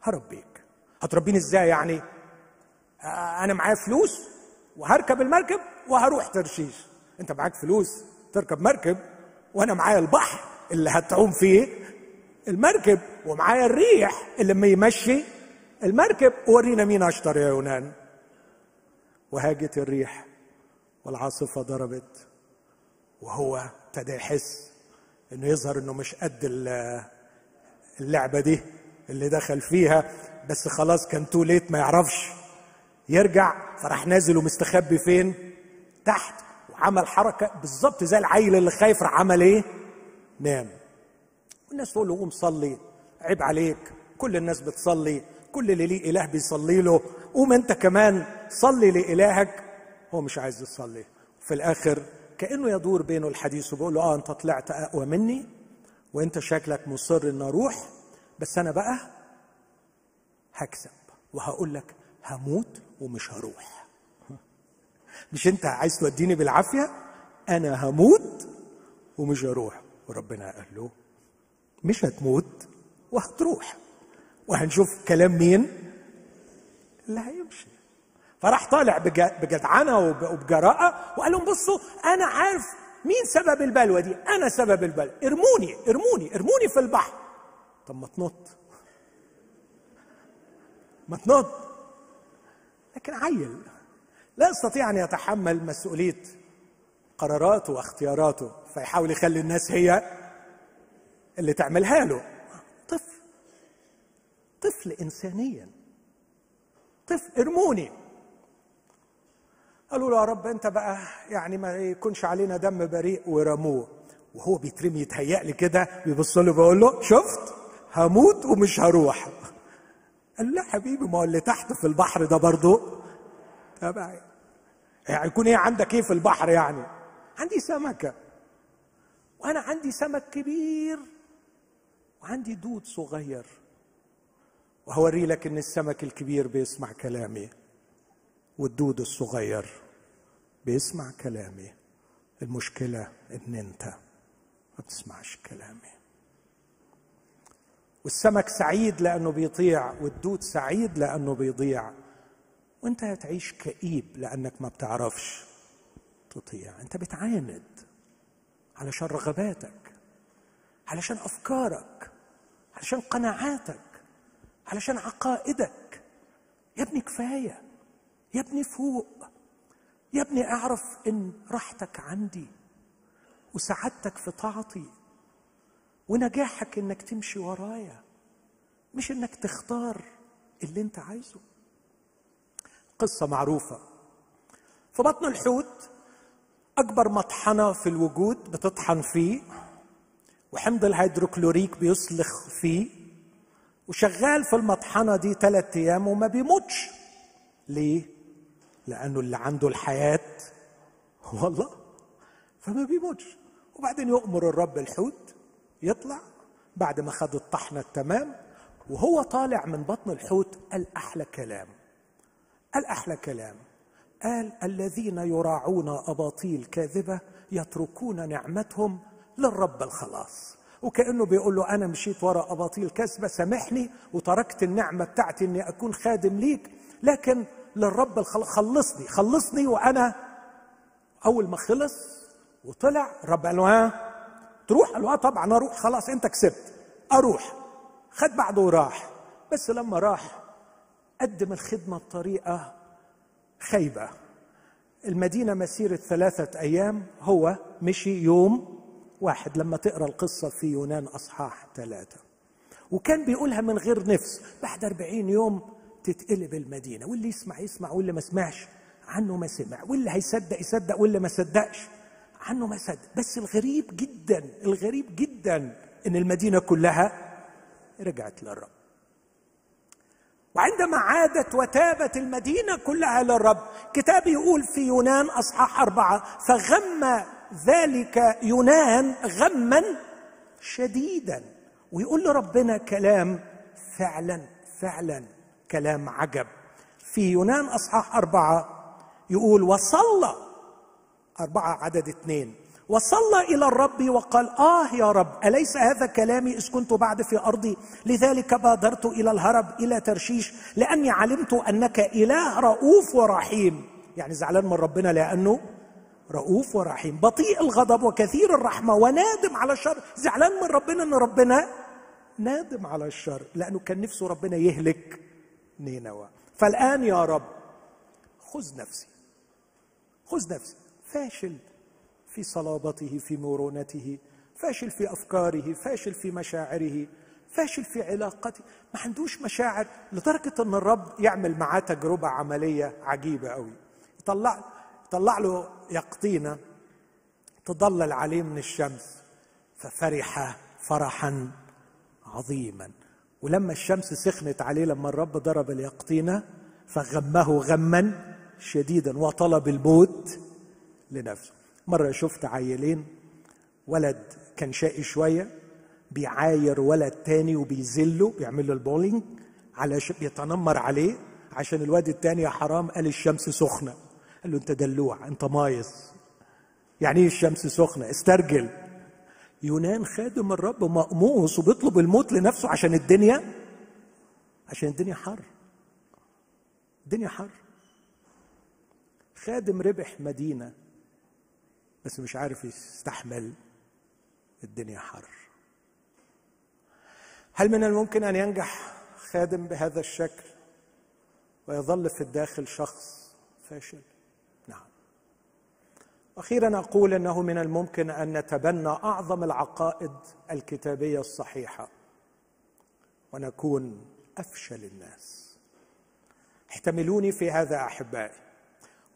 هربيك. هتربيني إزاي يعني؟ أنا معايا فلوس وهركب المركب وهروح ترشيش. أنت معاك فلوس تركب مركب وأنا معايا البحر اللي هتعوم فيه. المركب ومعايا الريح اللي ما يمشي المركب ورينا مين أشطر يا يونان. وهاجت الريح والعاصفة ضربت وهو ابتدى يحس إنه يظهر إنه مش قد اللعبة دي اللي دخل فيها بس خلاص كان تو ليت ما يعرفش. يرجع فراح نازل ومستخبي فين؟ تحت وعمل حركة بالظبط زي العيل اللي خايف راح عمل إيه؟ نام. والناس تقول له قوم صلي عيب عليك كل الناس بتصلي كل اللي ليه إله بيصلي له. قوم أنت كمان صلي لإلهك. هو مش عايز يصلي. في الآخر كأنه يدور بينه الحديث وبيقول له آه أنت طلعت أقوى مني وأنت شكلك مصر إن أروح بس أنا بقى هكسب وهقول لك هموت ومش هروح. مش أنت عايز توديني بالعافية؟ أنا هموت ومش هروح. وربنا قال له مش هتموت وهتروح. وهنشوف كلام مين؟ اللي هيمشي فراح طالع بجدعنة وبجراءة وقال لهم بصوا أنا عارف مين سبب البلوة دي. أنا سبب البلوة. ارموني ارموني ارموني في البحر. طب ما تنط. ما تنط. لكن عيل. لا يستطيع أن يتحمل مسؤولية قراراته واختياراته فيحاول يخلي الناس هي اللي تعملها له. طفل. طفل انسانيا. طفل إرموني. قالوا له يا رب أنت بقى يعني ما يكونش علينا دم بريء ورموه. وهو بيترمي يتهيأ لي كده بيبص له بيقول له شفت؟ هموت ومش هروح. قال لا حبيبي ما هو اللي تحت في البحر ده برضه. تبعي يعني يكون إيه عندك إيه في البحر يعني؟ عندي سمكة. وأنا عندي سمك كبير. وعندي دود صغير. وهوري لك إن السمك الكبير بيسمع كلامي والدود الصغير بيسمع كلامي. المشكلة إن أنت ما بتسمعش كلامي. والسمك سعيد لأنه بيطيع والدود سعيد لأنه بيضيع. وأنت هتعيش كئيب لأنك ما بتعرفش تطيع. أنت بتعاند علشان رغباتك علشان أفكارك. علشان قناعاتك علشان عقائدك. يا ابني كفاية. يا ابني فوق. يا ابني أعرف إن راحتك عندي وسعادتك في طاعتي ونجاحك إنك تمشي ورايا مش إنك تختار اللي أنت عايزه. قصة معروفة. في بطن الحوت أكبر مطحنة في الوجود بتطحن فيه وحمض الهيدروكلوريك بيسلخ فيه وشغال في المطحنة دي ثلاثة أيام وما بيموتش. ليه؟ لأنه اللي عنده الحياة هو الله فما بيموتش. وبعدين يؤمر الرب الحوت يطلع بعد ما خد الطحنة التمام وهو طالع من بطن الحوت قال أحلى كلام. قال أحلى كلام. قال الذين يراعون أباطيل كاذبه يتركون نعمتهم للرب الخلاص. وكأنه بيقول له أنا مشيت وراء أباطيل كذبة سامحني وتركت النعمة بتاعتي إني أكون خادم ليك. لكن للرب الخلاص خلصني خلصني وأنا أول ما خلص وطلع الرب قال له ها تروح؟ قال له آه طبعا أروح. خلاص أنت كسبت. أروح. خد بعده وراح. بس لما راح قدم الخدمة بطريقة خيبه المدينة مسيرة ثلاثة أيام هو مشي يوم واحد لما تقرأ القصة في يونان أصحاح ثلاثة. وكان بيقولها من غير نفس. بعد أربعين يوم تتقلب المدينة. واللي يسمع يسمع واللي ما سمعش عنه ما سمع. واللي هيصدق يصدق واللي ما صدقش عنه ما صدق. بس الغريب جدا الغريب جدا إن المدينة كلها رجعت للرب. وعندما عادت وتابت المدينة كلها للرب كتاب يقول في يونان أصحاح أربعة فغم ذلك يونان غما شديدا ويقول لربنا كلام فعلا فعلا كلام عجب. في يونان أصحاح أربعة يقول وصلى أربعة عدد اثنين. وصلى إلى الرب وقال آه يا رب أليس هذا كلامي؟ إذ كنت بعد في أرضي لذلك بادرت إلى الهرب إلى ترشيش لأني علمت أنك إله رؤوف ورحيم. يعني زعلان من ربنا لأنه رؤوف ورحيم. بطيء الغضب وكثير الرحمة ونادم على الشر. زعلان من ربنا إن ربنا نادم على الشر لأنه كان نفسه ربنا يهلك نينوى. فالآن يا رب خذ نفسي. خذ نفسي. فاشل في صلابته في مرونته فاشل في أفكاره فاشل في مشاعره فاشل في علاقته. ما عندوش مشاعر لدرجة إن الرب يعمل معاه تجربة عملية عجيبة قوي يطلع يطلع له يقطينه تضلل عليه من الشمس ففرح فرحا عظيما. ولما الشمس سخنت عليه لما الرب ضرب اليقطينه فغمه غما شديدا وطلب الموت لنفسه. مرة شفت عيلين ولد كان شقي شوية بيعاير ولد تاني وبيذله بيعمل له البولينج علشان بيتنمر عليه عشان الواد التاني يا حرام قال الشمس سخنة. قال له انت دلوع انت مايص. يعني إيه الشمس سخنة؟ استرجل. يونان خادم الرب مقموص وبيطلب الموت لنفسه عشان الدنيا عشان الدنيا حر. الدنيا حر. خادم ربح مدينة بس مش عارف يستحمل. الدنيا حر. هل من الممكن أن ينجح خادم بهذا الشكل ويظل في الداخل شخص فاشل؟ أخيرا أقول إنه من الممكن أن نتبنى أعظم العقائد الكتابية الصحيحة ونكون أفشل الناس. احتملوني في هذا أحبائي.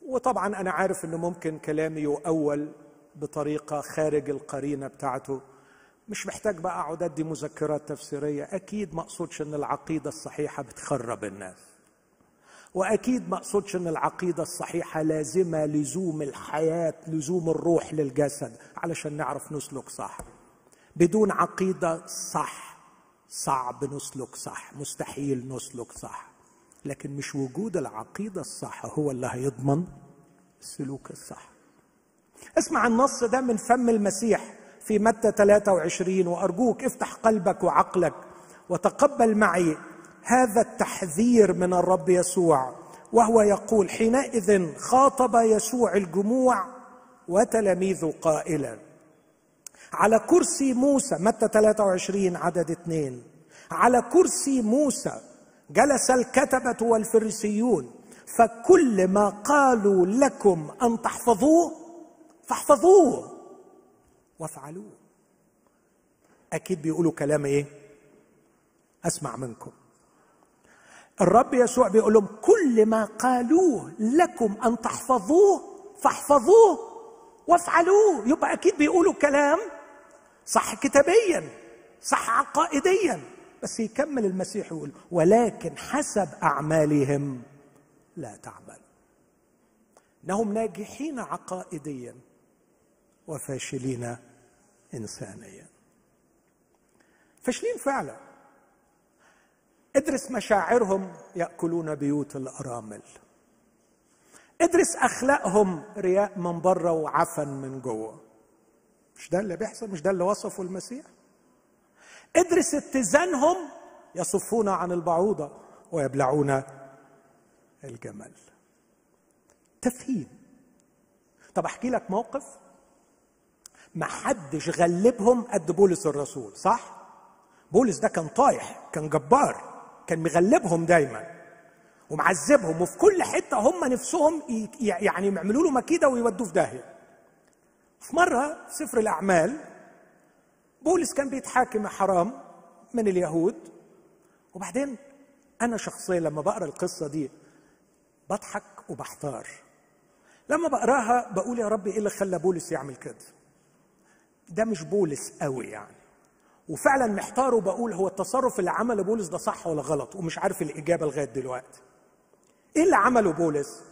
وطبعا أنا عارف إنه ممكن كلامي يؤول بطريقة خارج القرينة بتاعته. مش محتاج بقى أقعد أدي مذكرات تفسيرية. أكيد ما اقصدش إن العقيدة الصحيحة بتخرب الناس. وأكيد ما أقصدش إن العقيدة الصحيحة لازمة لزوم الحياة لزوم الروح للجسد علشان نعرف نسلك صح. بدون عقيدة صح صعب نسلك صح مستحيل نسلك صح. لكن مش وجود العقيدة الصح هو اللي هيضمن السلوك الصح. اسمع النص ده من فم المسيح في متى 23 وأرجوك افتح قلبك وعقلك وتقبل معي هذا التحذير من الرب يسوع وهو يقول حينئذ خاطب يسوع الجموع وتلاميذه قائلا. على كرسي موسى متى 23 عدد اثنين. على كرسي موسى جلس الكتبة والفريسيون فكل ما قالوا لكم أن تحفظوه فاحفظوه وافعلوه. أكيد بيقولوا كلام إيه؟ أسمع منكم. الرب يسوع بيقول لهم كل ما قالوه لكم أن تحفظوه فاحفظوه وافعلوه. يبقى أكيد بيقولوا كلام صح كتابيا صح عقائديا. بس يكمل المسيح يقول ولكن حسب أعمالهم لا تعمل. إنهم ناجحين عقائديا وفاشلين انسانيا. فاشلين فعلا. ادرس مشاعرهم يأكلون بيوت الأرامل. ادرس أخلاقهم رياء من بره وعفن من جوه. مش ده اللي بيحصل؟ مش ده اللي وصفه المسيح؟ ادرس اتزانهم يصفون عن البعوضة ويبلعون الجمل. تفهيم. طب أحكي لك موقف؟ ما حدش غلبهم قد بولس الرسول صح؟ بولس ده كان طايح كان جبار. كان مغلبهم دايما ومعذبهم وفي كل حتة هم نفسهم يعني يعملوا له مكيدة ويودوه في داهية. في مرة سفر الأعمال بولس كان بيتحاكم حرام من اليهود وبعدين أنا شخصيا لما بقرأ القصة دي بضحك وبحتار. لما بقراها بقول يا رب إيه اللي خلى بولس يعمل كده؟ ده مش بولس قوي يعني. وفعلا محتار وبقول هو التصرف اللي عمله بولس ده صح ولا غلط ومش عارف الإجابة لغاية دلوقتي. إيه اللي عمله بولس؟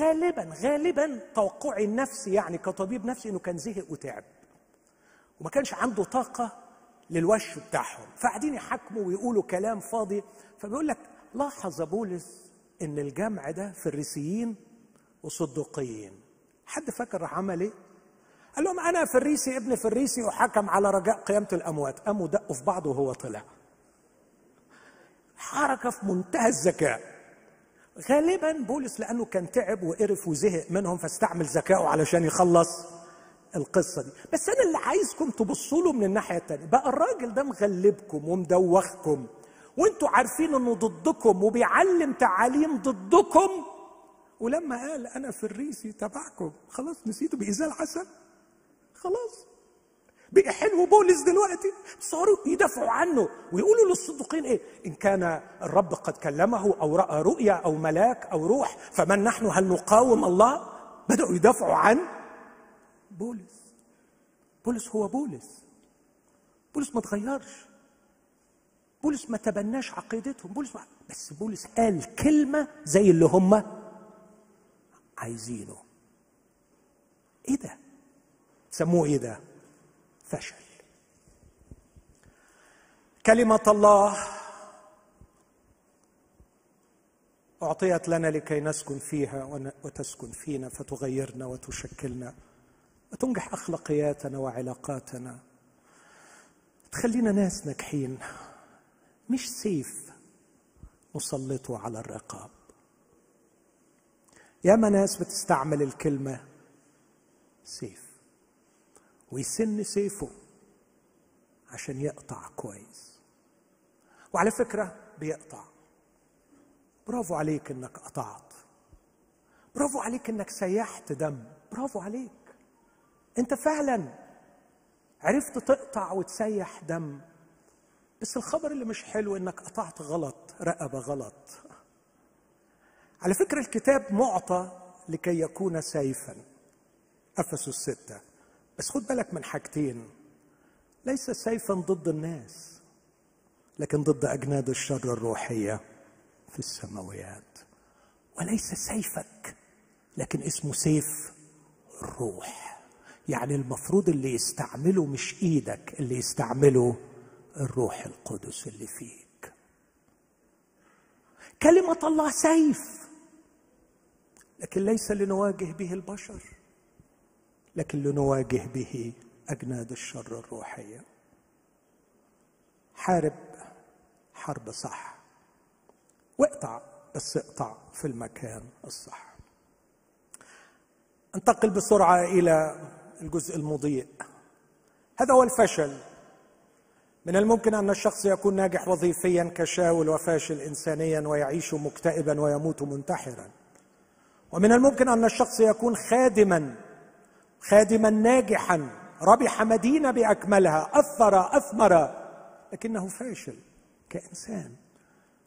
غالبا غالبا توقعي النفسي يعني كطبيب نفسي إنه كان زهق وتعب وما كانش عنده طاقة للوش بتاعهم. فقاعدين يحكموا ويقولوا كلام فاضي. فبيقول لك لاحظ بولس إن الجمع ده فريسيين وصدقيين حد فاكر عمل إيه؟ قال لهم أنا فريسي ابن فريسي وحكم على رجاء قيامة الأموات. قاموا دقوا في بعض وهو طلع. حركة في منتهى الذكاء. غالبا بولس لأنه كان تعب وقرف وزهق منهم فاستعمل ذكائه علشان يخلص القصة دي. بس أنا اللي عايزكم تبصوا له من الناحية الثانية بقى الراجل ده مغلبكم ومدوخكم. وانتوا عارفين إنه ضدكم وبيعلم تعاليم ضدكم. ولما قال أنا في الريسي تبعكم خلاص نسيته بإزاء العسل خلاص. بقى حلو بولس دلوقتي. صاروا يدافعوا عنه ويقولوا للصديقين إيه؟ إن كان الرب قد كلمه أو رأى رؤيا أو ملاك أو روح فمن نحن؟ هل نقاوم الله؟ بدأوا يدافعوا عن بولس. بولس هو بولس. بولس ما تغيرش. بولس ما تبناش عقيدتهم. بولس ما بس بولس قال كلمة زي اللي هم عايزينه. إيه ده؟ سموه إيه ده؟ فشل. كلمة الله أعطيت لنا لكي نسكن فيها وتسكن فينا فتغيرنا وتشكلنا وتنجح أخلاقياتنا وعلاقاتنا. تخلينا ناس ناجحين مش سيف نسلطه على الرقاب. ياما ناس بتستعمل الكلمة سيف. ويسن سيفه عشان يقطع كويس. وعلى فكرة بيقطع. برافو عليك إنك قطعت. برافو عليك إنك سيحت دم. برافو عليك. أنت فعلا عرفت تقطع وتسيح دم. بس الخبر اللي مش حلو إنك قطعت غلط رقبة غلط. على فكرة الكتاب معطى لكي يكون سيفا. أفسس السته بس خد بالك من حاجتين. ليس سيفا ضد الناس لكن ضد أجناد الشر الروحية في السماويات. وليس سيفك لكن اسمه سيف الروح. يعني المفروض اللي يستعمله مش إيدك اللي يستعمله الروح القدس اللي فيك. كلمة الله سيف لكن ليس لنواجه به البشر. لكن لنواجه به أجناد الشر الروحية. حارب حرب صح واقطع بس اقطع في المكان الصح. انتقل بسرعة إلى الجزء المضيء. هذا هو الفشل. من الممكن أن الشخص يكون ناجح وظيفيا كشاول وفاشل انسانيا ويعيش مكتئبا ويموت منتحرا. ومن الممكن أن الشخص يكون خادما خادما ناجحا ربح مدينة بأكملها أثر أثمر. لكنه فاشل كإنسان.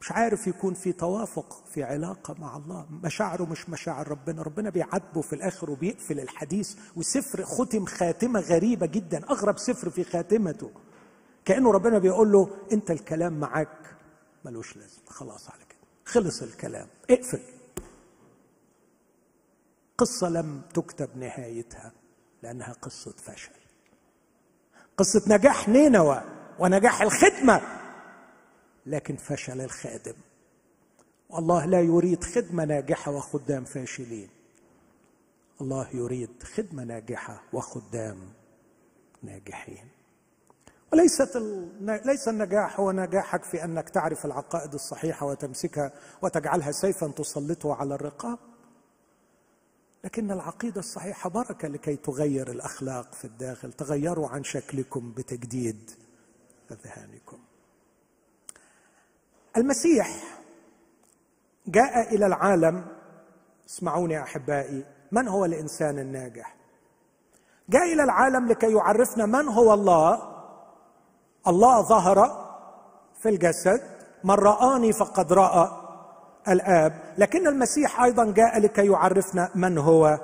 مش عارف يكون في توافق في علاقة مع الله. مشاعره مش مشاعر ربنا. ربنا بيعاتبه في الآخر وبيقفل الحديث وسفر ختم خاتمة غريبة جدا أغرب سفر في خاتمته. كأنه ربنا بيقول له أنت الكلام معاك. ملوش لازمة. خلاص على كده. خلص الكلام. اقفل. قصة لم تكتب نهايتها. لأنها قصة فشل. قصة نجاح نينوى ونجاح الخدمة لكن فشل الخادم. والله لا يريد خدمة ناجحة وخدام فاشلين. الله يريد خدمة ناجحة وخدام ناجحين. وليست ليس النجاح هو نجاحك في أنك تعرف العقائد الصحيحة وتمسكها وتجعلها سيفا تسلطه على الرقاب. لكن العقيدة الصحيحة بركه لكي تغير الأخلاق في الداخل تغيروا عن شكلكم بتجديد أذهانكم. المسيح جاء إلى العالم اسمعوني أحبائي من هو الإنسان الناجح؟ جاء إلى العالم لكي يعرفنا من هو الله. الله ظهر في الجسد من رآني فقد رأى. الآب لكن المسيح أيضا جاء لكي يعرفنا من هو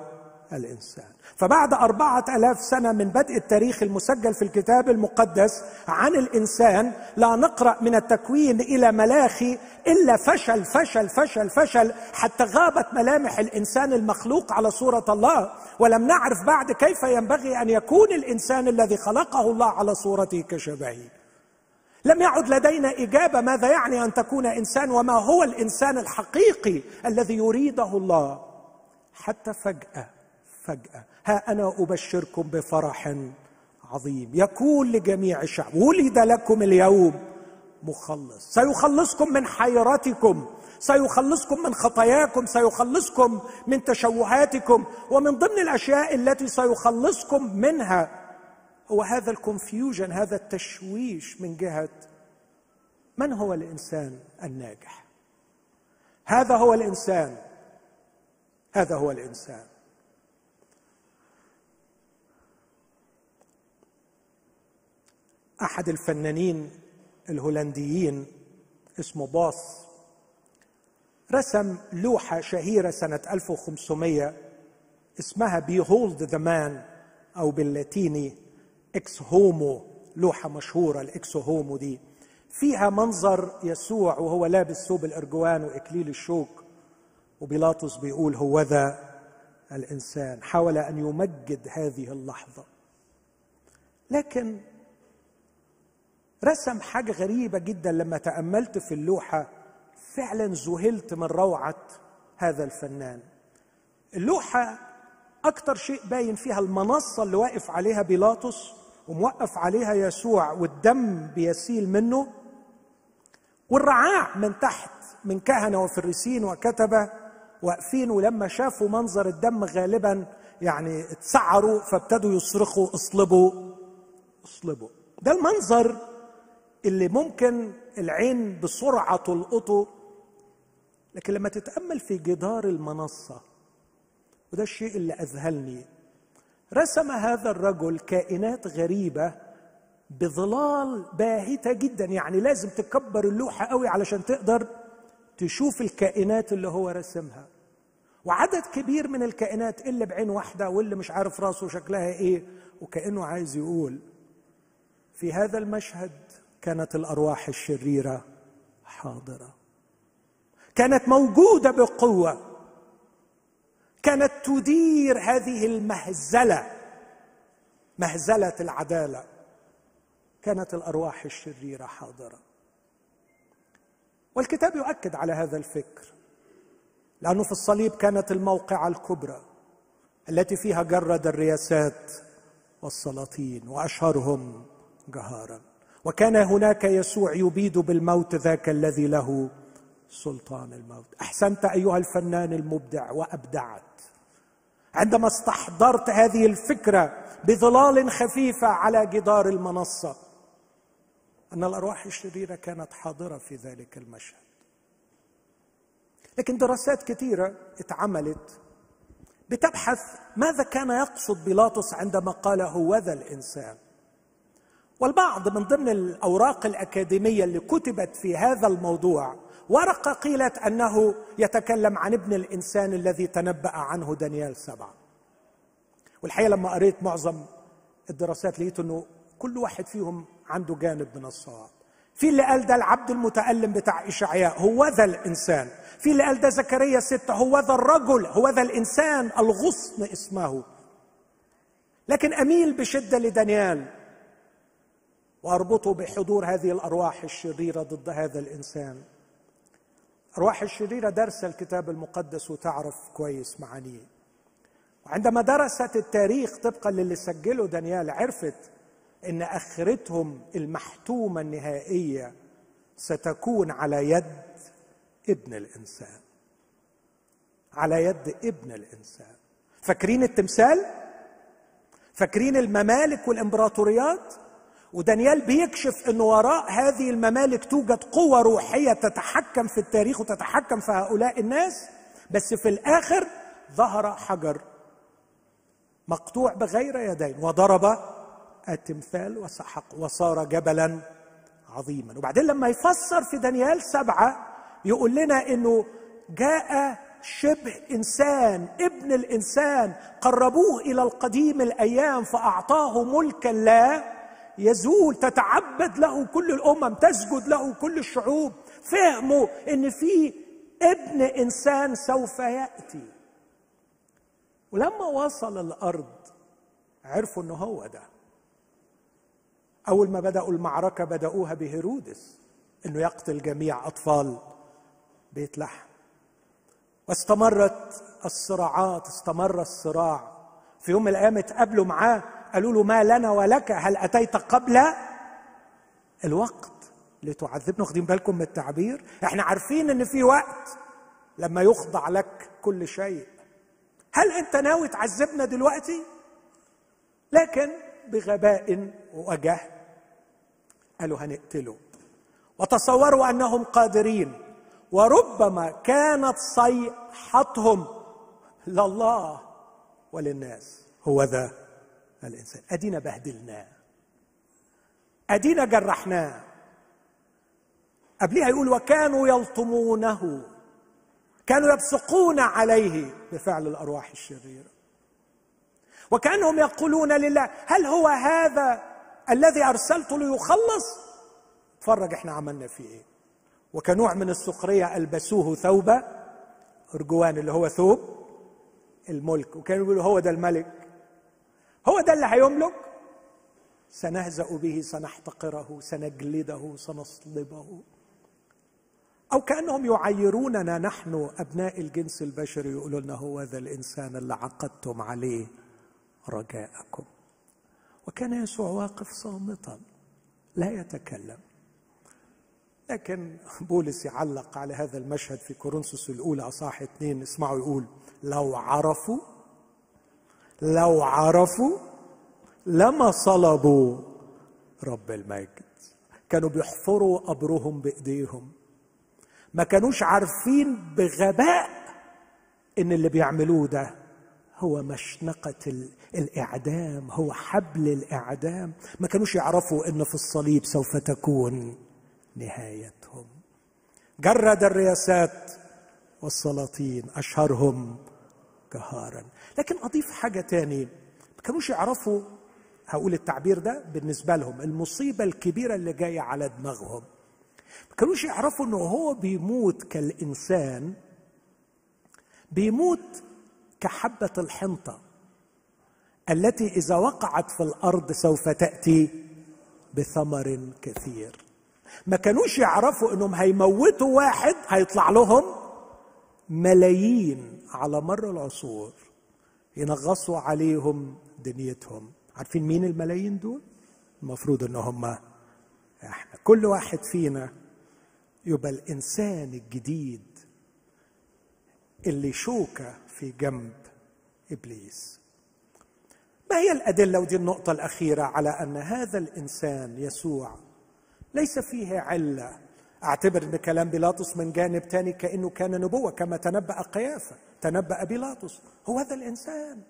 الإنسان. فبعد أربعة ألاف سنة من بدء التاريخ المسجل في الكتاب المقدس عن الإنسان لا نقرأ من التكوين إلى ملاخي إلا فشل فشل فشل فشل حتى غابت ملامح الإنسان المخلوق على صورة الله. ولم نعرف بعد كيف ينبغي أن يكون الإنسان الذي خلقه الله على صورته كشبهه. لم يعد لدينا إجابة ماذا يعني أن تكون إنسان وما هو الإنسان الحقيقي الذي يريده الله. حتى فجأة فجأة ها أنا أبشركم بفرح عظيم. يكون لجميع الشعب ولد لكم اليوم مخلص. سيخلصكم من حيرتكم سيخلصكم من خطاياكم سيخلصكم من تشوهاتكم ومن ضمن الأشياء التي سيخلصكم منها هو هذا الكونفيوجن هذا التشويش من جهة من هو الإنسان الناجح؟ هذا هو الإنسان. هذا هو الإنسان. أحد الفنانين الهولنديين اسمه باص رسم لوحة شهيرة سنة 1500 اسمها Behold the Man أو باللاتيني Ecce Homo لوحة مشهورة ال Ecce Homo دي. فيها منظر يسوع وهو لابس ثوب الأرجوان وإكليل الشوك. وبيلاطس بيقول هو ذا الإنسان. حاول أن يمجد هذه اللحظة. لكن رسم حاجة غريبة جدا لما تأملت في اللوحة. فعلا ذهلت من روعة هذا الفنان. اللوحة أكتر شيء باين فيها المنصة اللي واقف عليها بيلاطس. وموقف عليها يسوع والدم بيسيل منه والرعاع من تحت من كهنة وفريسين وكتبة واقفين ولما شافوا منظر الدم غالبا يعني اتسعروا فابتدوا يصرخوا اصلبوا اصلبوا. ده المنظر اللي ممكن العين بسرعة تلقطه لكن لما تتأمل في جدار المنصة وده الشيء اللي أذهلني. رسم هذا الرجل كائنات غريبة بظلال باهتة جدا. يعني لازم تكبر اللوحة قوي علشان تقدر تشوف الكائنات اللي هو رسمها. وعدد كبير من الكائنات اللي بعين واحدة واللي مش عارف راسه شكلها إيه وكأنه عايز يقول في هذا المشهد كانت الأرواح الشريرة حاضرة كانت موجودة بقوة كانت تدير هذه المهزلة مهزلة العدالة. كانت الأرواح الشريرة حاضرة. والكتاب يؤكد على هذا الفكر لأنه في الصليب كانت الموقعة الكبرى التي فيها جرد الرياسات والسلاطين وأشهرهم جهارا. وكان هناك يسوع يبيد بالموت ذاك الذي له سلطان الموت. أحسنت أيها الفنان المبدع وأبدعت. عندما استحضرت هذه الفكرة بظلال خفيفة على جدار المنصة أن الأرواح الشريرة كانت حاضرة في ذلك المشهد. لكن دراسات كثيرة اتعملت بتبحث ماذا كان يقصد بيلاطس عندما قال هوذا الإنسان. والبعض من ضمن الأوراق الأكاديمية اللي كتبت في هذا الموضوع ورقة قيلت أنه يتكلم عن ابن الإنسان الذي تنبأ عنه دانيال سبعة. والحقيقة لما قريت معظم الدراسات لقيت إنه كل واحد فيهم عنده جانب من الصواب. في اللي قال ده العبد المتألم بتاع إشعياء هو ذا الإنسان. في اللي قال ده زكريا ستة هو ذا الرجل هو ذا الإنسان الغصن اسمه. لكن أميل بشدة لدانيال وأربطه بحضور هذه الأرواح الشريرة ضد هذا الإنسان. الأرواح الشريرة درس الكتاب المقدس وتعرف كويس معانيه. وعندما درست التاريخ طبقا للي سجله دانيال عرفت إن آخرتهم المحتومة النهائية ستكون على يد ابن الإنسان. على يد ابن الإنسان. فاكرين التمثال؟ فاكرين الممالك والإمبراطوريات؟ ودانيال بيكشف إن وراء هذه الممالك توجد قوة روحية تتحكم في التاريخ وتتحكم في هؤلاء الناس بس في الآخر ظهر حجر مقطوع بغير يدين وضرب التمثال وسحق وصار جبلا عظيما. وبعدين لما يفسر في دانيال سبعة يقول لنا إنه جاء شبه إنسان ابن الإنسان قربوه إلى القديم الأيام فأعطاه ملكا لا يزول تتعبد له كل الأمم تسجد له كل الشعوب. فهموا إن في ابن إنسان سوف يأتي. ولما وصل الأرض عرفوا إنه هو ده. أول ما بدأوا المعركة بدأوها بهيرودس إنه يقتل جميع أطفال بيت لحم. واستمرت الصراعات استمر الصراع. في يوم من الأيام اتقابلوا معاه قالوا له ما لنا ولك هل أتيت قبل الوقت لتعذبنا؟ واخدين بالكم من التعبير؟ إحنا عارفين إن في وقت لما يخضع لك كل شيء. هل أنت ناوي تعذبنا دلوقتي؟ لكن بغباء وجهل قالوا هنقتله. وتصوروا أنهم قادرين وربما كانت صيحتهم لله وللناس. هو ذا الإنسان. أدينا بهدلناه أدينا جرحناه قبلها يقول وكانوا يلطمونه. كانوا يبصقون عليه بفعل الأرواح الشريرة. وكأنهم يقولون لله هل هو هذا الذي أرسلت ليخلص؟ اتفرج إحنا عملنا فيه إيه؟ وكنوع من السخرية ألبسوه ثوب أرجوان اللي هو ثوب الملك. وكانوا يقولوا هو ده الملك. هو ده اللي هيملك؟ سنهزأ به سنحتقره سنجلده سنصلبه. أو كأنهم يعيروننا نحن أبناء الجنس البشري يقولوا لنا هو ذا الإنسان اللي عقدتم عليه رجاءكم. وكان يسوع واقف صامتا لا يتكلم. لكن بولس يعلق على هذا المشهد في كورنثوس الأولى أصح اثنين اسمعوا يقول لو عرفوا لو عرفوا لما صلبوا رب المجد. كانوا بيحفروا قبرهم بإيديهم. ما كانوش عارفين بغباء إن اللي بيعملوه ده هو مشنقة الإعدام هو حبل الإعدام. ما كانوش يعرفوا أن في الصليب سوف تكون نهايتهم. جرد الرياسات والسلاطين أشهرهم جهارا لكن أضيف حاجة تاني. ما كانوش يعرفوا هقول التعبير ده بالنسبة لهم المصيبة الكبيرة اللي جاية على دماغهم. ما كانوش يعرفوا إنه هو بيموت كالإنسان بيموت كحبة الحنطة التي إذا وقعت في الأرض سوف تأتي بثمر كثير. ما كانوش يعرفوا إنهم هيموتوا واحد هيطلع لهم ملايين على مر العصور. ينغصوا عليهم دنيتهم. عارفين مين الملايين دول؟ المفروض إن هم إحنا. كل واحد فينا يبقى الإنسان الجديد اللي شوكة في جنب إبليس. ما هي الأدلة؟ ودي النقطة الأخيرة على أن هذا الإنسان يسوع ليس فيه علة. أعتبر إن كلام بيلاطس من جانب تاني كأنه كان نبوة كما تنبأ قيافه تنبأ بيلاطس. هو هذا الإنسان.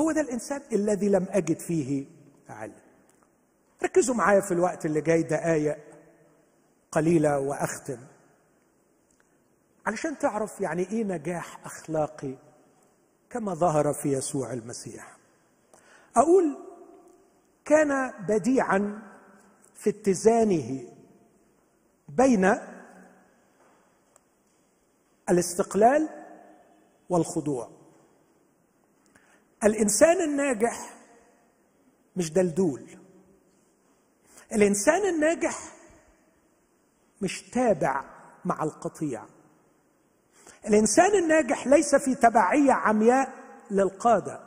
هو ده الإنسان الذي لم أجد فيه علم. ركزوا معايا في الوقت اللي جاي دقايق قليلة وأختم. علشان تعرف يعني إيه نجاح أخلاقي كما ظهر في يسوع المسيح. أقول كان بديعا في اتزانه بين الاستقلال والخضوع. الإنسان الناجح مش دلدول. الإنسان الناجح مش تابع مع القطيع. الإنسان الناجح ليس في تبعية عمياء للقادة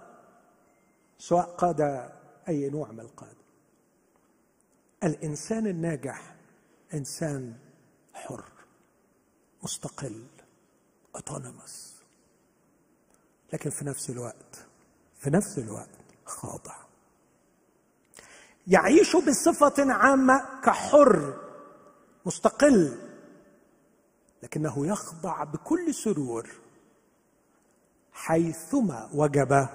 سواء قادة أي نوع من القادة. الإنسان الناجح إنسان حر مستقل اوتونوموس لكن في نفس الوقت في نفس الوقت خاضع يعيش بصفة عامة كحر مستقل لكنه يخضع بكل سرور حيثما وجب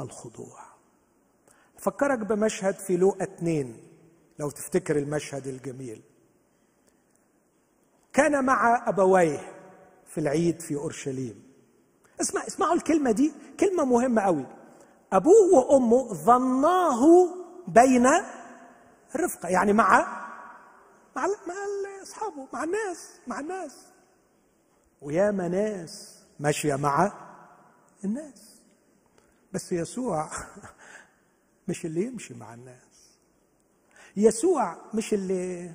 الخضوع. فكرك بمشهد في لوقا اتنين لو تفتكر المشهد الجميل. كان مع أبويه في العيد في أورشليم. اسمع اسمعوا الكلمة دي كلمة مهمة قوي. أبوه وأمه ظناه بين الرفقه يعني مع مع مع أصحابه مع الناس مع الناس. وياما ناس ماشية مع الناس. بس يسوع مش اللي يمشي مع الناس. يسوع مش اللي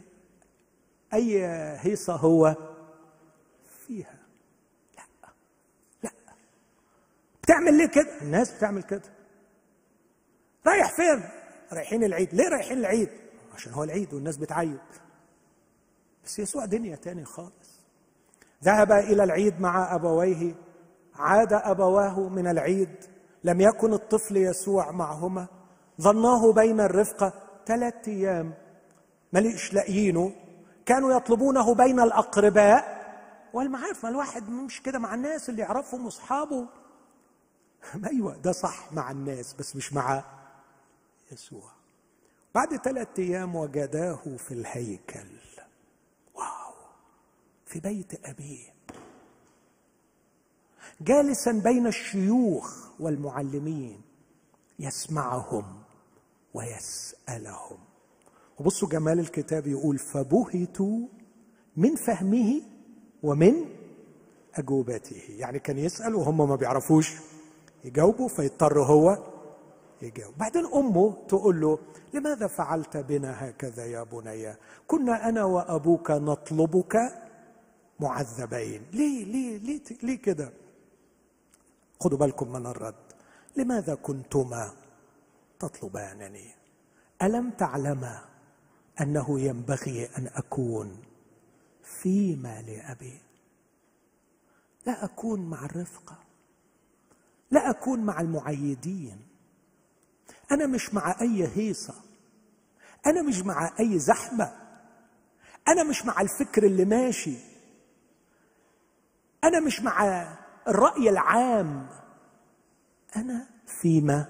أي هيصة هو فيها لا لا بتعمل ليه كده؟ الناس بتعمل كده. رايح فين؟ رايحين العيد. ليه رايحين العيد؟ عشان هو العيد والناس بتعيد. بس يسوع دنيا تاني خالص. ذهب إلى العيد مع أبويه. عاد أبواه من العيد. لم يكن الطفل يسوع معهما. ظناه بين الرفقه ثلاث أيام. مليش لاقيينه. كانوا يطلبونه بين الأقرباء والمعارف. ما الواحد مش كده مع الناس اللي يعرفهم وأصحابه. أيوه ده صح مع الناس بس مش مع يسوع. بعد ثلاثة أيام وجداه في الهيكل. واو في بيت أبيه. جالسا بين الشيوخ والمعلمين يسمعهم ويسألهم. وبصوا جمال الكتاب يقول فبهتوا من فهمه ومن أجوبته. يعني كان يسأل وهم ما بيعرفوش. يجاوبوا فيضطر هو يجاوب. بعدين أمه تقول له لماذا فعلت بنا هكذا يا بني؟ كنا أنا وأبوك نطلبك معذبين. ليه ليه ليه, ليه كده؟ خدوا بالكم من الرد. لماذا كنتما تطلبانني؟ ألم تعلما أنه ينبغي أن أكون فيما لابي لا أكون مع الرفقة. لا أكون مع المعيدين. أنا مش مع أي هيصة. أنا مش مع أي زحمة. أنا مش مع الفكر اللي ماشي. أنا مش مع الرأي العام. أنا فيما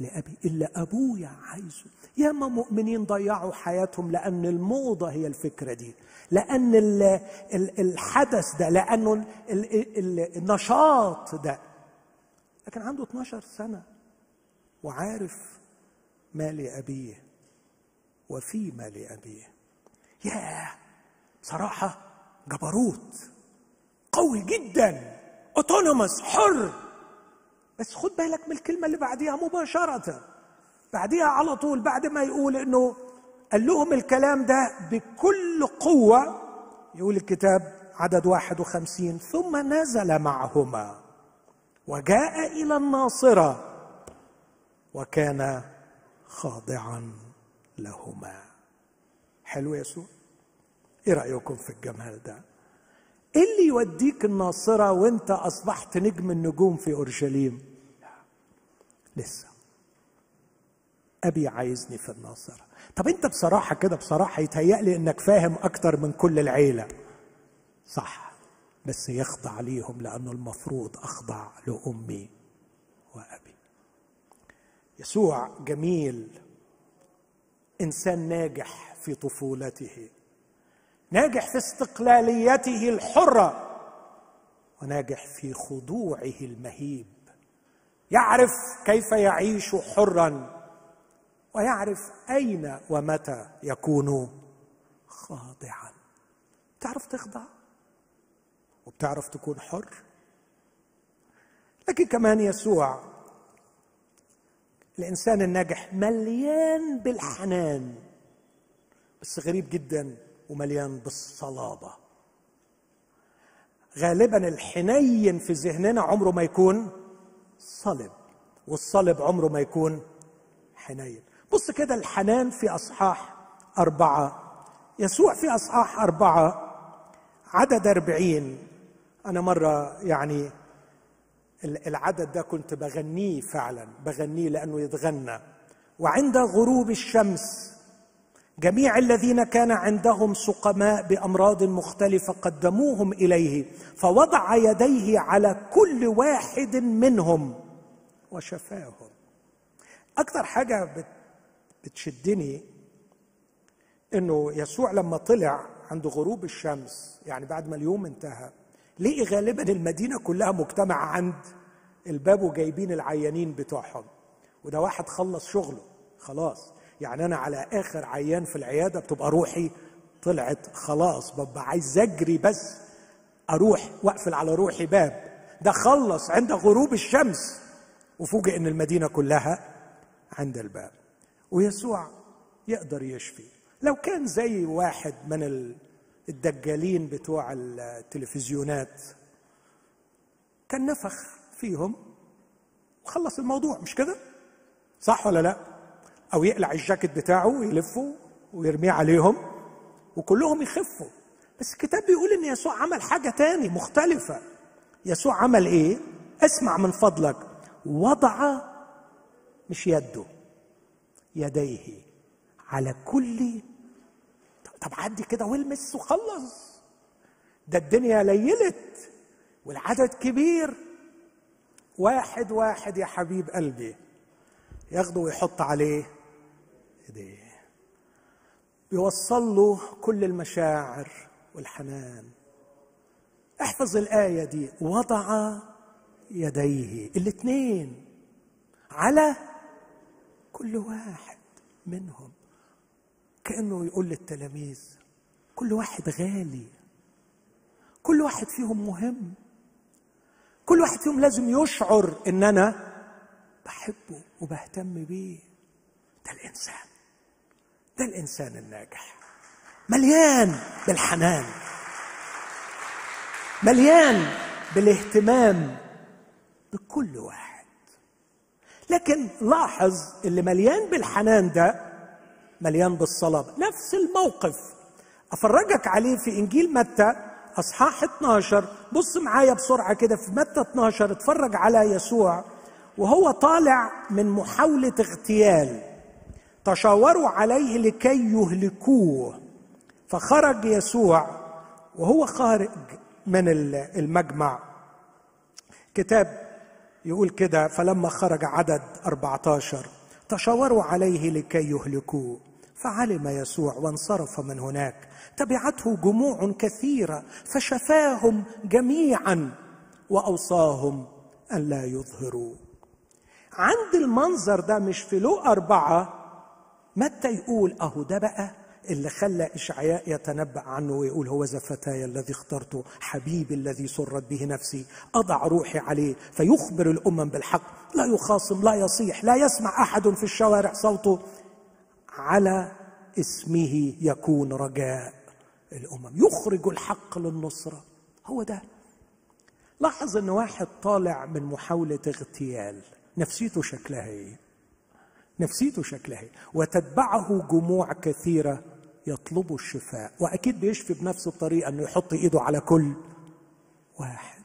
لأبي إلا أبويا عايزه ياما مؤمنين ضيعوا حياتهم لأن الموضة هي الفكرة دي. لأن الحدث ده لأنه النشاط ده. لكن عنده 12 سنة وعارف ما لابيه وفيما لابيه ياه! بصراحة جبروت قوي جدا اوتونوموس حر. بس خد بالك من الكلمة اللي بعديها مباشرة. بعديها على طول بعد ما يقول إنه قال لهم الكلام ده بكل قوة يقول الكتاب عدد واحد وخمسين ثم نزل معهما. وجاء إلى الناصرة وكان خاضعا لهما. حلو يسوع إيه رأيكم في الجمال ده؟ إيه اللي يوديك الناصرة وأنت أصبحت نجم النجوم في أورشليم؟ لسه. أبي عايزني في الناصرة. طب أنت بصراحة كده بصراحة يتهيألي إنك فاهم أكتر من كل العيلة. صح. بس يخضع ليهم لأنه المفروض أخضع لأمي وأبي. يسوع جميل إنسان ناجح في طفولته ناجح في استقلاليته الحرة وناجح في خضوعه المهيب. يعرف كيف يعيش حرا ويعرف أين ومتى يكون خاضعا. تعرف تخضع؟ وبتعرف تكون حر. لكن كمان يسوع الإنسان الناجح مليان بالحنان بس غريب جدا ومليان بالصلابة. غالبا الحنين في ذهننا عمره ما يكون صلب والصلب عمره ما يكون حنين. بص كده الحنان في أصحاح أربعة يسوع في أصحاح أربعة عدد أربعين. أنا مرة يعني العدد ده كنت بغنيه فعلا بغنيه لأنه يتغنى. وعند غروب الشمس جميع الذين كان عندهم سقماء بأمراض مختلفة قدموهم إليه فوضع يديه على كل واحد منهم وشفاهم. أكثر حاجة بتشدني إنه يسوع لما طلع عند غروب الشمس يعني بعد ما اليوم انتهى لقي غالبا المدينة كلها مجتمعة عند الباب وجايبين العيانين بتوعهم؟ وده واحد خلص شغله خلاص. يعني أنا على آخر عيان في العيادة بتبقى روحي طلعت خلاص ببقى عايز اجري بس أروح وأقفل على روحي باب. ده خلص عند غروب الشمس. وفوجئ إن المدينة كلها عند الباب. ويسوع يقدر يشفي. لو كان زي واحد من الدجالين بتوع التلفزيونات. كان نفخ فيهم وخلص الموضوع مش كده؟ صح ولا لا؟ أو يقلع الجاكيت بتاعه ويلفه ويرميه عليهم وكلهم يخفوا. بس الكتاب بيقول إن يسوع عمل حاجة تاني مختلفة. يسوع عمل إيه؟ اسمع من فضلك. وضع مش يده يديه على كل طب عدي كده والمس وخلص. ده الدنيا ليلت والعدد كبير. واحد واحد يا حبيب قلبي ياخده ويحط عليه ايديه. بيوصل له كل المشاعر والحنان. احفظ الآية دي. وضع يديه الاثنين على كل واحد منهم. كأنه يقول للتلاميذ كل واحد غالي كل واحد فيهم مهم كل واحد فيهم لازم يشعر إن أنا بحبه وبهتم بيه. ده الإنسان ده الإنسان الناجح. مليان بالحنان مليان بالاهتمام بكل واحد. لكن لاحظ اللي مليان بالحنان ده مليان بالصلاه نفس الموقف. أفرجك عليه في إنجيل متى؟ أصحاح 12 بص معايا بسرعة كده. في متى 12 اتفرج على يسوع وهو طالع من محاولة اغتيال. تشاوروا عليه لكي يهلكوه. فخرج يسوع وهو خارج من المجمع. كتاب يقول كده. فلما خرج عدد 14 تشاوروا عليه لكي يهلكوه. فعلم يسوع وانصرف من هناك. تبعته جموع كثيرة فشفاهم جميعا وأوصاهم أن لا يظهروا. عند المنظر ده مش في لو أربعة متى يقول أهو ده بقى اللي خلى إشعياء يتنبأ عنه ويقول هو ذا فتاي الذي اخترته حبيبي الذي سرت به نفسي أضع روحي عليه فيخبر الأمم بالحق. لا يخاصم لا يصيح لا يسمع أحد في الشوارع صوته. على اسمه يكون رجاء الأمم. يخرج الحق للنصرة. هو ده. لاحظ إن واحد طالع من محاولة اغتيال. نفسيته شكلها إيه؟ نفسيته شكلها إيه؟ وتتبعه جموع كثيرة يطلبوا الشفاء. وأكيد بيشفي بنفس الطريقة إنه يحط إيده على كل واحد.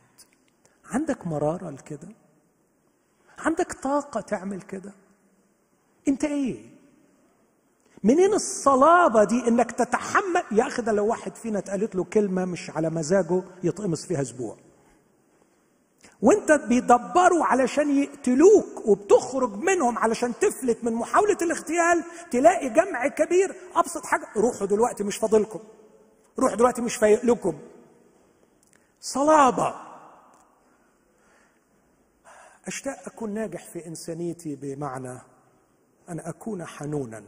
عندك مرارة لكده؟ عندك طاقة تعمل كده؟ أنت إيه؟ منين الصلابة دي إنك تتحمل؟ يا أخي ده لو واحد فينا اتقالت له كلمة مش على مزاجه يتقمص فيها أسبوع. وأنت بيدبروا علشان يقتلوك وبتخرج منهم علشان تفلت من محاولة الاغتيال تلاقي جمع كبير. أبسط حاجة روحوا دلوقتي مش فاضلكم. روحوا دلوقتي مش فايق لكم صلابة. أشتاق أكون ناجح في إنسانيتي بمعنى أن أكون حنونا.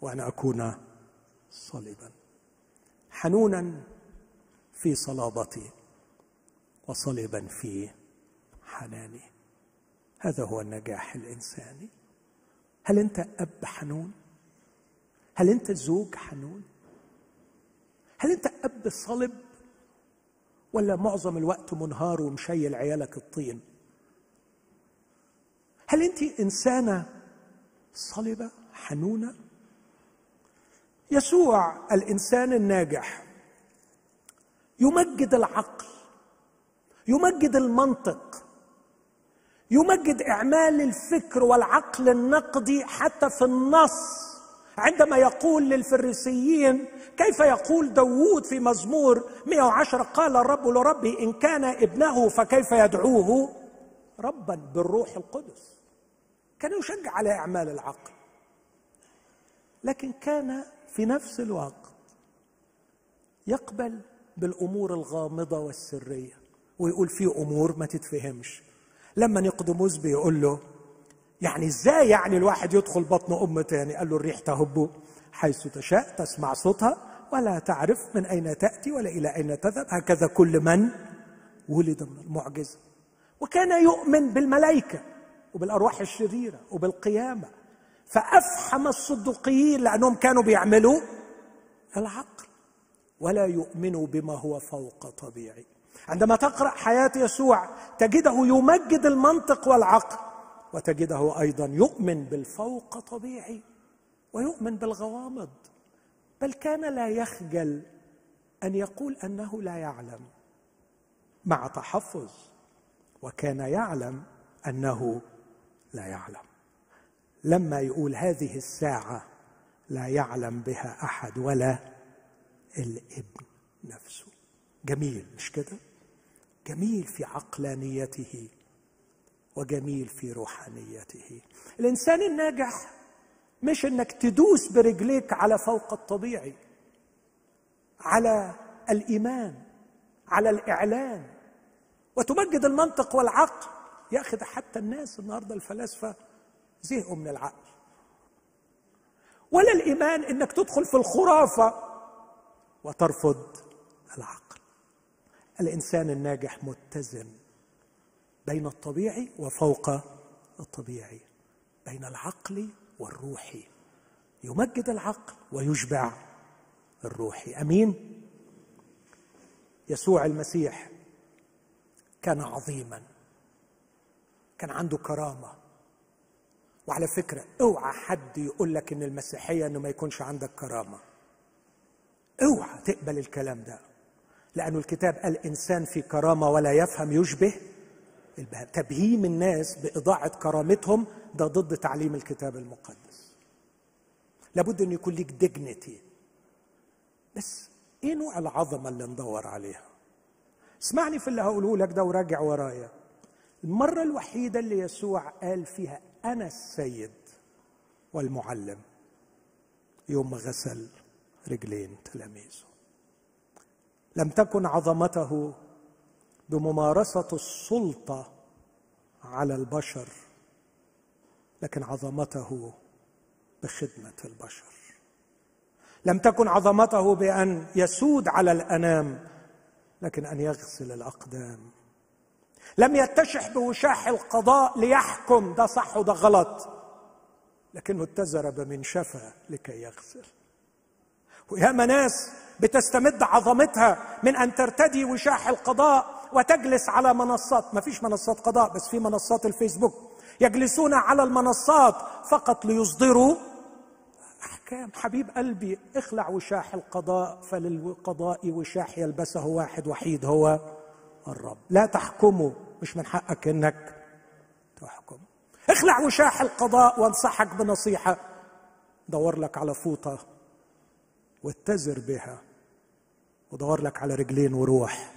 وأن أكون صلبا حنونا في صلابتي وصلبا في حناني. هذا هو النجاح الإنساني. هل أنت أب حنون؟ هل أنت زوج حنون؟ هل أنت أب صلب؟ ولا معظم الوقت منهار ومشيل عيالك الطين؟ هل أنت إنسانة صلبة حنونة؟ يسوع الإنسان الناجح. يمجد العقل. يمجد المنطق. يمجد إعمال الفكر والعقل النقدي حتى في النص. عندما يقول للفريسيين كيف يقول داوود في مزمور 110 قال الرب لربي إن كان ابنه فكيف يدعوه؟ ربا بالروح القدس. كان يشجع على أعمال العقل. لكن كان في نفس الوقت يقبل بالأمور الغامضة والسرية ويقول في أمور ما تتفهمش. لما نقدموس بيقول له يعني إزاي يعني الواحد يدخل بطن أم تاني؟ قال له الريح تهب حيث تشاء تسمع صوتها ولا تعرف من أين تأتي ولا إلى أين تذهب. هكذا كل من ولد من المعجزة. وكان يؤمن بالملائكة وبالأرواح الشريرة وبالقيامة. فأفحم الصدقيين لأنهم كانوا بيعملوا العقل ولا يؤمنوا بما هو فوق طبيعي. عندما تقرأ حياة يسوع تجده يمجد المنطق والعقل وتجده أيضا يؤمن بالفوق طبيعي ويؤمن بالغوامض. بل كان لا يخجل أن يقول أنه لا يعلم مع تحفظ وكان يعلم أنه لا يعلم. لما يقول هذه الساعة لا يعلم بها أحد ولا الابن نفسه. جميل مش كده؟ جميل في عقلانيته وجميل في روحانيته. الإنسان الناجح مش إنك تدوس برجليك على فوق الطبيعي على الإيمان على الإعلان. وتمجد المنطق والعقل. يا أخي ده حتى الناس النهارده الفلاسفة زهقوا من العقل. ولا الإيمان إنك تدخل في الخرافة وترفض العقل. الإنسان الناجح متزن بين الطبيعي وفوق الطبيعي بين العقل والروحي يمجد العقل ويشبع الروحي أمين؟ يسوع المسيح كان عظيما كان عنده كرامة. وعلى فكرة اوعى حد يقول لك إن المسيحية إنه ما يكونش عندك كرامة. اوعى تقبل الكلام ده. لأنه الكتاب قال إنسان في كرامة ولا يفهم يشبه البهام تبهيم الناس بإضاعة كرامتهم ده ضد تعليم الكتاب المقدس. لابد أن يكون ليك ديجنتي بس إيه نوع العظمة اللي ندور عليها؟ اسمعني في اللي هقوله لك ده وراجع ورايا. المرة الوحيدة اللي يسوع قال فيها أنا السيد والمعلم. يوم غسل رجلين تلاميذه. لم تكن عظمته بممارسة السلطة على البشر لكن عظمته بخدمة البشر. لم تكن عظمته بأن يسود على الأنام لكن أن يغسل الأقدام. لم يتشح بوشاح القضاء ليحكم ده صح وده غلط. لكنه اتزر بمنشفه لكي يغسل. وياما ناس بتستمد عظمتها من أن ترتدي وشاح القضاء وتجلس على منصات. ما فيش منصات قضاء بس في منصات الفيسبوك. يجلسون على المنصات فقط ليصدروا أحكام. حبيب قلبي اخلع وشاح القضاء فللقضاء وشاح يلبسه واحد وحيد هو الرب. لا تحكمه مش من حقك إنك تحكم. اخلع وشاح القضاء وانصحك بنصيحة. دور لك على فوطة واتزر بها. ودور لك على رجلين وروح.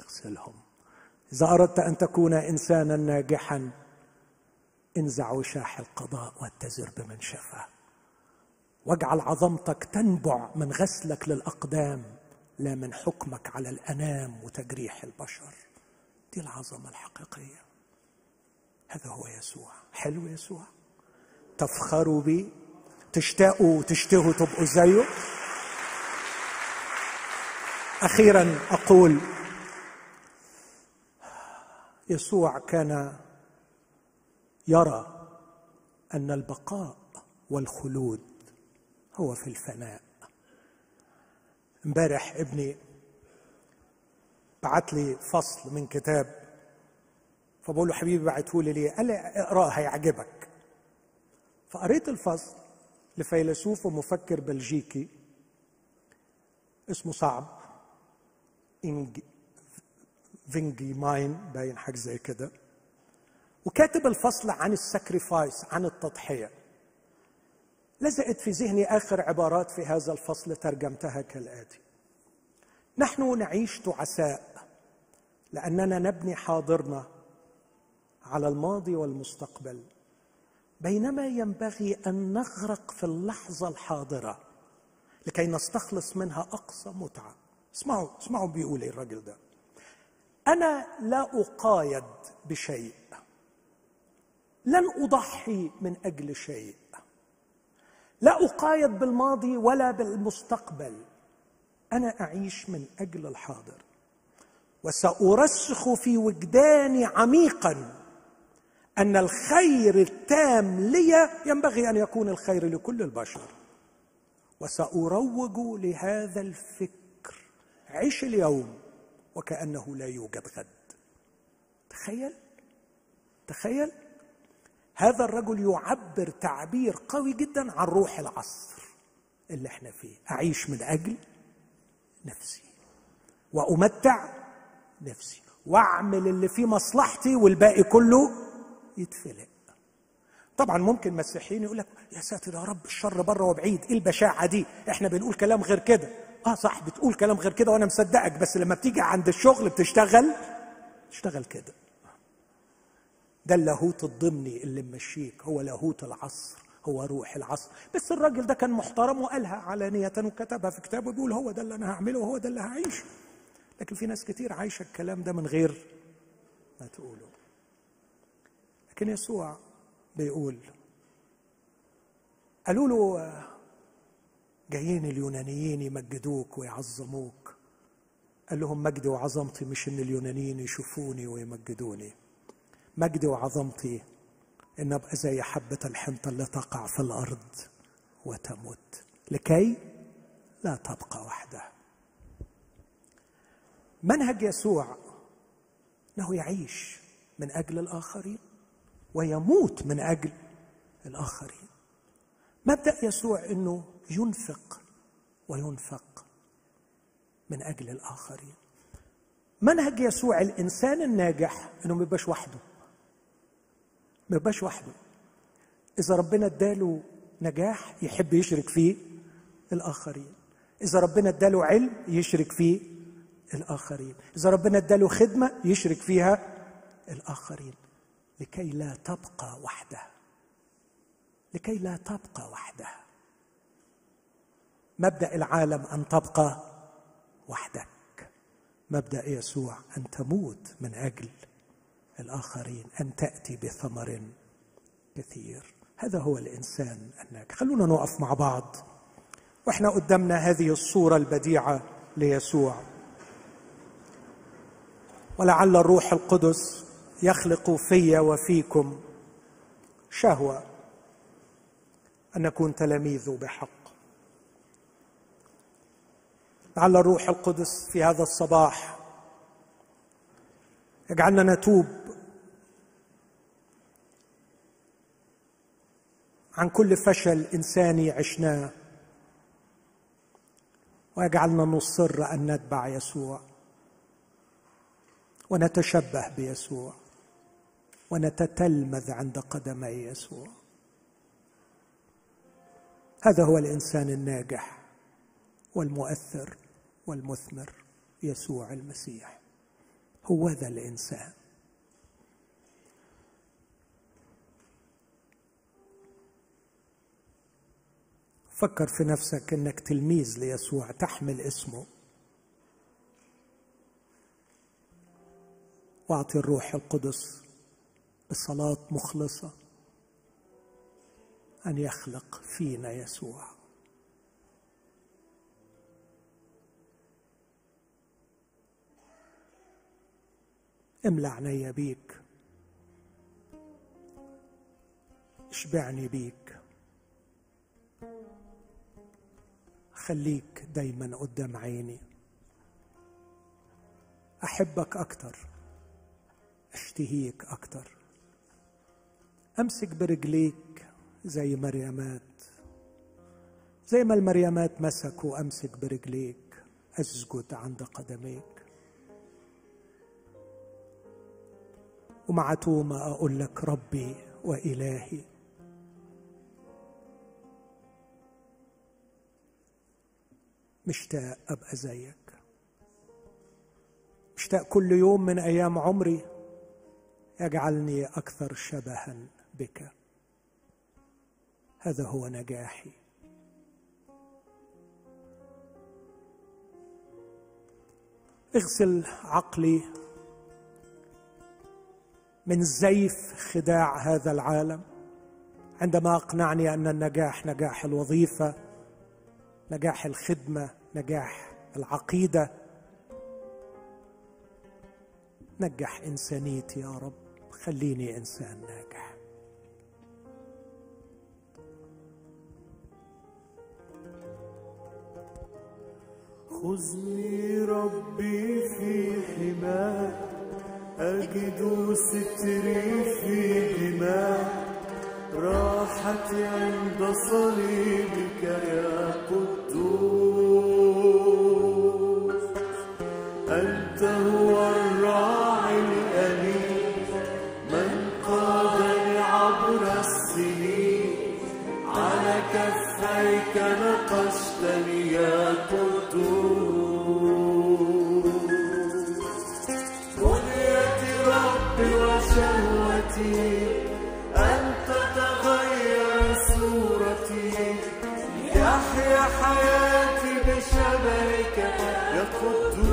اغسلهم. إذا أردت أن تكون إنسانا ناجحا انزع وشاح القضاء واتزر بمنشفه واجعل عظمتك تنبع من غسلك للأقدام لا من حكمك على الأنام وتجريح البشر. دي العظمة الحقيقية. هذا هو يسوع. حلو يسوع. تفخروا بي. تشتاقوا وتشتهوا تبقوا زيه أخيرا أقول يسوع كان يرى أن البقاء والخلود هو في الفناء. امبارح ابني بعت لي فصل من كتاب فبقول له حبيبي بعته لي ليه؟ قال لي اقرأه هيعجبك. فقريت الفصل لفيلسوف ومفكر بلجيكي اسمه صعب إنج فينجي ماين باين حاجة زي كده. وكاتب الفصل عن ال sacrifice عن التضحية. لزقت في ذهني آخر عبارات في هذا الفصل ترجمتها كالآتي. نحن نعيش تعساء لأننا نبني حاضرنا على الماضي والمستقبل. بينما ينبغي أن نغرق في اللحظة الحاضرة لكي نستخلص منها أقصى متعة. اسمعوا اسمعوا بيقول إيه الراجل ده. أنا لا أقايد بشيء. لن أضحي من أجل شيء. لا أقايد بالماضي ولا بالمستقبل. أنا أعيش من أجل الحاضر. وسأرسخ في وجداني عميقا أن الخير التام لي ينبغي أن يكون الخير لكل البشر. وسأروج لهذا الفكر عيش اليوم وكأنه لا يوجد غد. تخيل تخيل. هذا الرجل يعبر تعبير قوي جدا عن روح العصر اللي إحنا فيه. أعيش من أجل نفسي. وأمتع نفسي. واعمل اللي فيه مصلحتي والباقي كله يتفلق. طبعا ممكن مسيحيين يقول لك يا ساتر يا رب الشر بره وبعيد إيه البشاعة دي؟ إحنا بنقول كلام غير كده. آه صح بتقول كلام غير كده وأنا مصدقك بس لما بتيجي عند الشغل بتشتغل تشتغل كده. ده اللاهوت الضمني اللي ممشيك هو لاهوت العصر هو روح العصر. بس الراجل ده كان محترم وقالها علانية وكتبها في كتابه بيقول هو ده اللي أنا هعمله وهو ده اللي هعيشه. لكن في ناس كتير عايشة الكلام ده من غير ما تقوله. لكن يسوع بيقول قالوا له جايين اليونانيين يمجدوك ويعظموك. قال لهم مجدي وعظمتي مش إن اليونانيين يشوفوني ويمجدوني. مجدي وعظمتي إن أبقى زي حبة الحنطة اللي تقع في الأرض وتموت. لكي لا تبقى وحدها. منهج يسوع انه يعيش من أجل الآخرين ويموت من أجل الآخرين. مبدأ يسوع إنه ينفق وينفق من أجل الآخرين. منهج يسوع الإنسان الناجح إنه ما يبقاش وحده. ما يبقاش وحده. إذا ربنا اداله نجاح يحب يشرك فيه الآخرين. إذا ربنا اداله علم يشرك فيه الآخرين. إذا ربنا اداله خدمة يشرك فيها الآخرين. لكي لا تبقى وحدها لكي لا تبقى وحدها مبدأ العالم أن تبقى وحدك. مبدأ يسوع أن تموت من أجل الآخرين. أن تأتي بثمر كثير. هذا هو الإنسان الناجح. خلونا نقف مع بعض. وإحنا قدامنا هذه الصورة البديعة ليسوع. ولعل الروح القدس يخلق في وفيكم شهوة أن نكون تلاميذه بحق. لعل الروح القدس في هذا الصباح يجعلنا نتوب عن كل فشل إنساني عشناه ويجعلنا نصر أن نتبع يسوع. ونتشبه بيسوع ونتتلمذ عند قدمي يسوع. هذا هو الإنسان الناجح والمؤثر والمثمر يسوع المسيح. هو ذا الإنسان. فكر في نفسك إنك تلميذ ليسوع تحمل اسمه. واعطي الروح القدس بصلاة مخلصة أن يخلق فينا يسوع. املى عيني بيك. اشبعني بيك. خليك دايما قدام عيني. أحبك أكتر. أشتهيك أكتر. أمسك برجليك زي مريمات. زي ما المريمات مسكوا أمسك برجليك أسجد عند قدميك. ومع توما أقول لك ربي وإلهي. مشتاق أبقى زيك. مشتاق كل يوم من أيام عمري. يجعلني أكثر شبها بك. هذا هو نجاحي. اغسل عقلي من زيف خداع هذا العالم. عندما أقنعني أن النجاح نجاح الوظيفة نجاح الخدمة نجاح العقيدة نجح إنسانيتي يا رب. خليني إنسان ناجح. خذني ربي في حماك أجد ستري في دماك. راحتي عند صليبك يا قدوس. بك يا قدوس. بنيت ربي وشهوتي أن تتغير صورتي. يحيا حياتي بشبهك يا قدوس.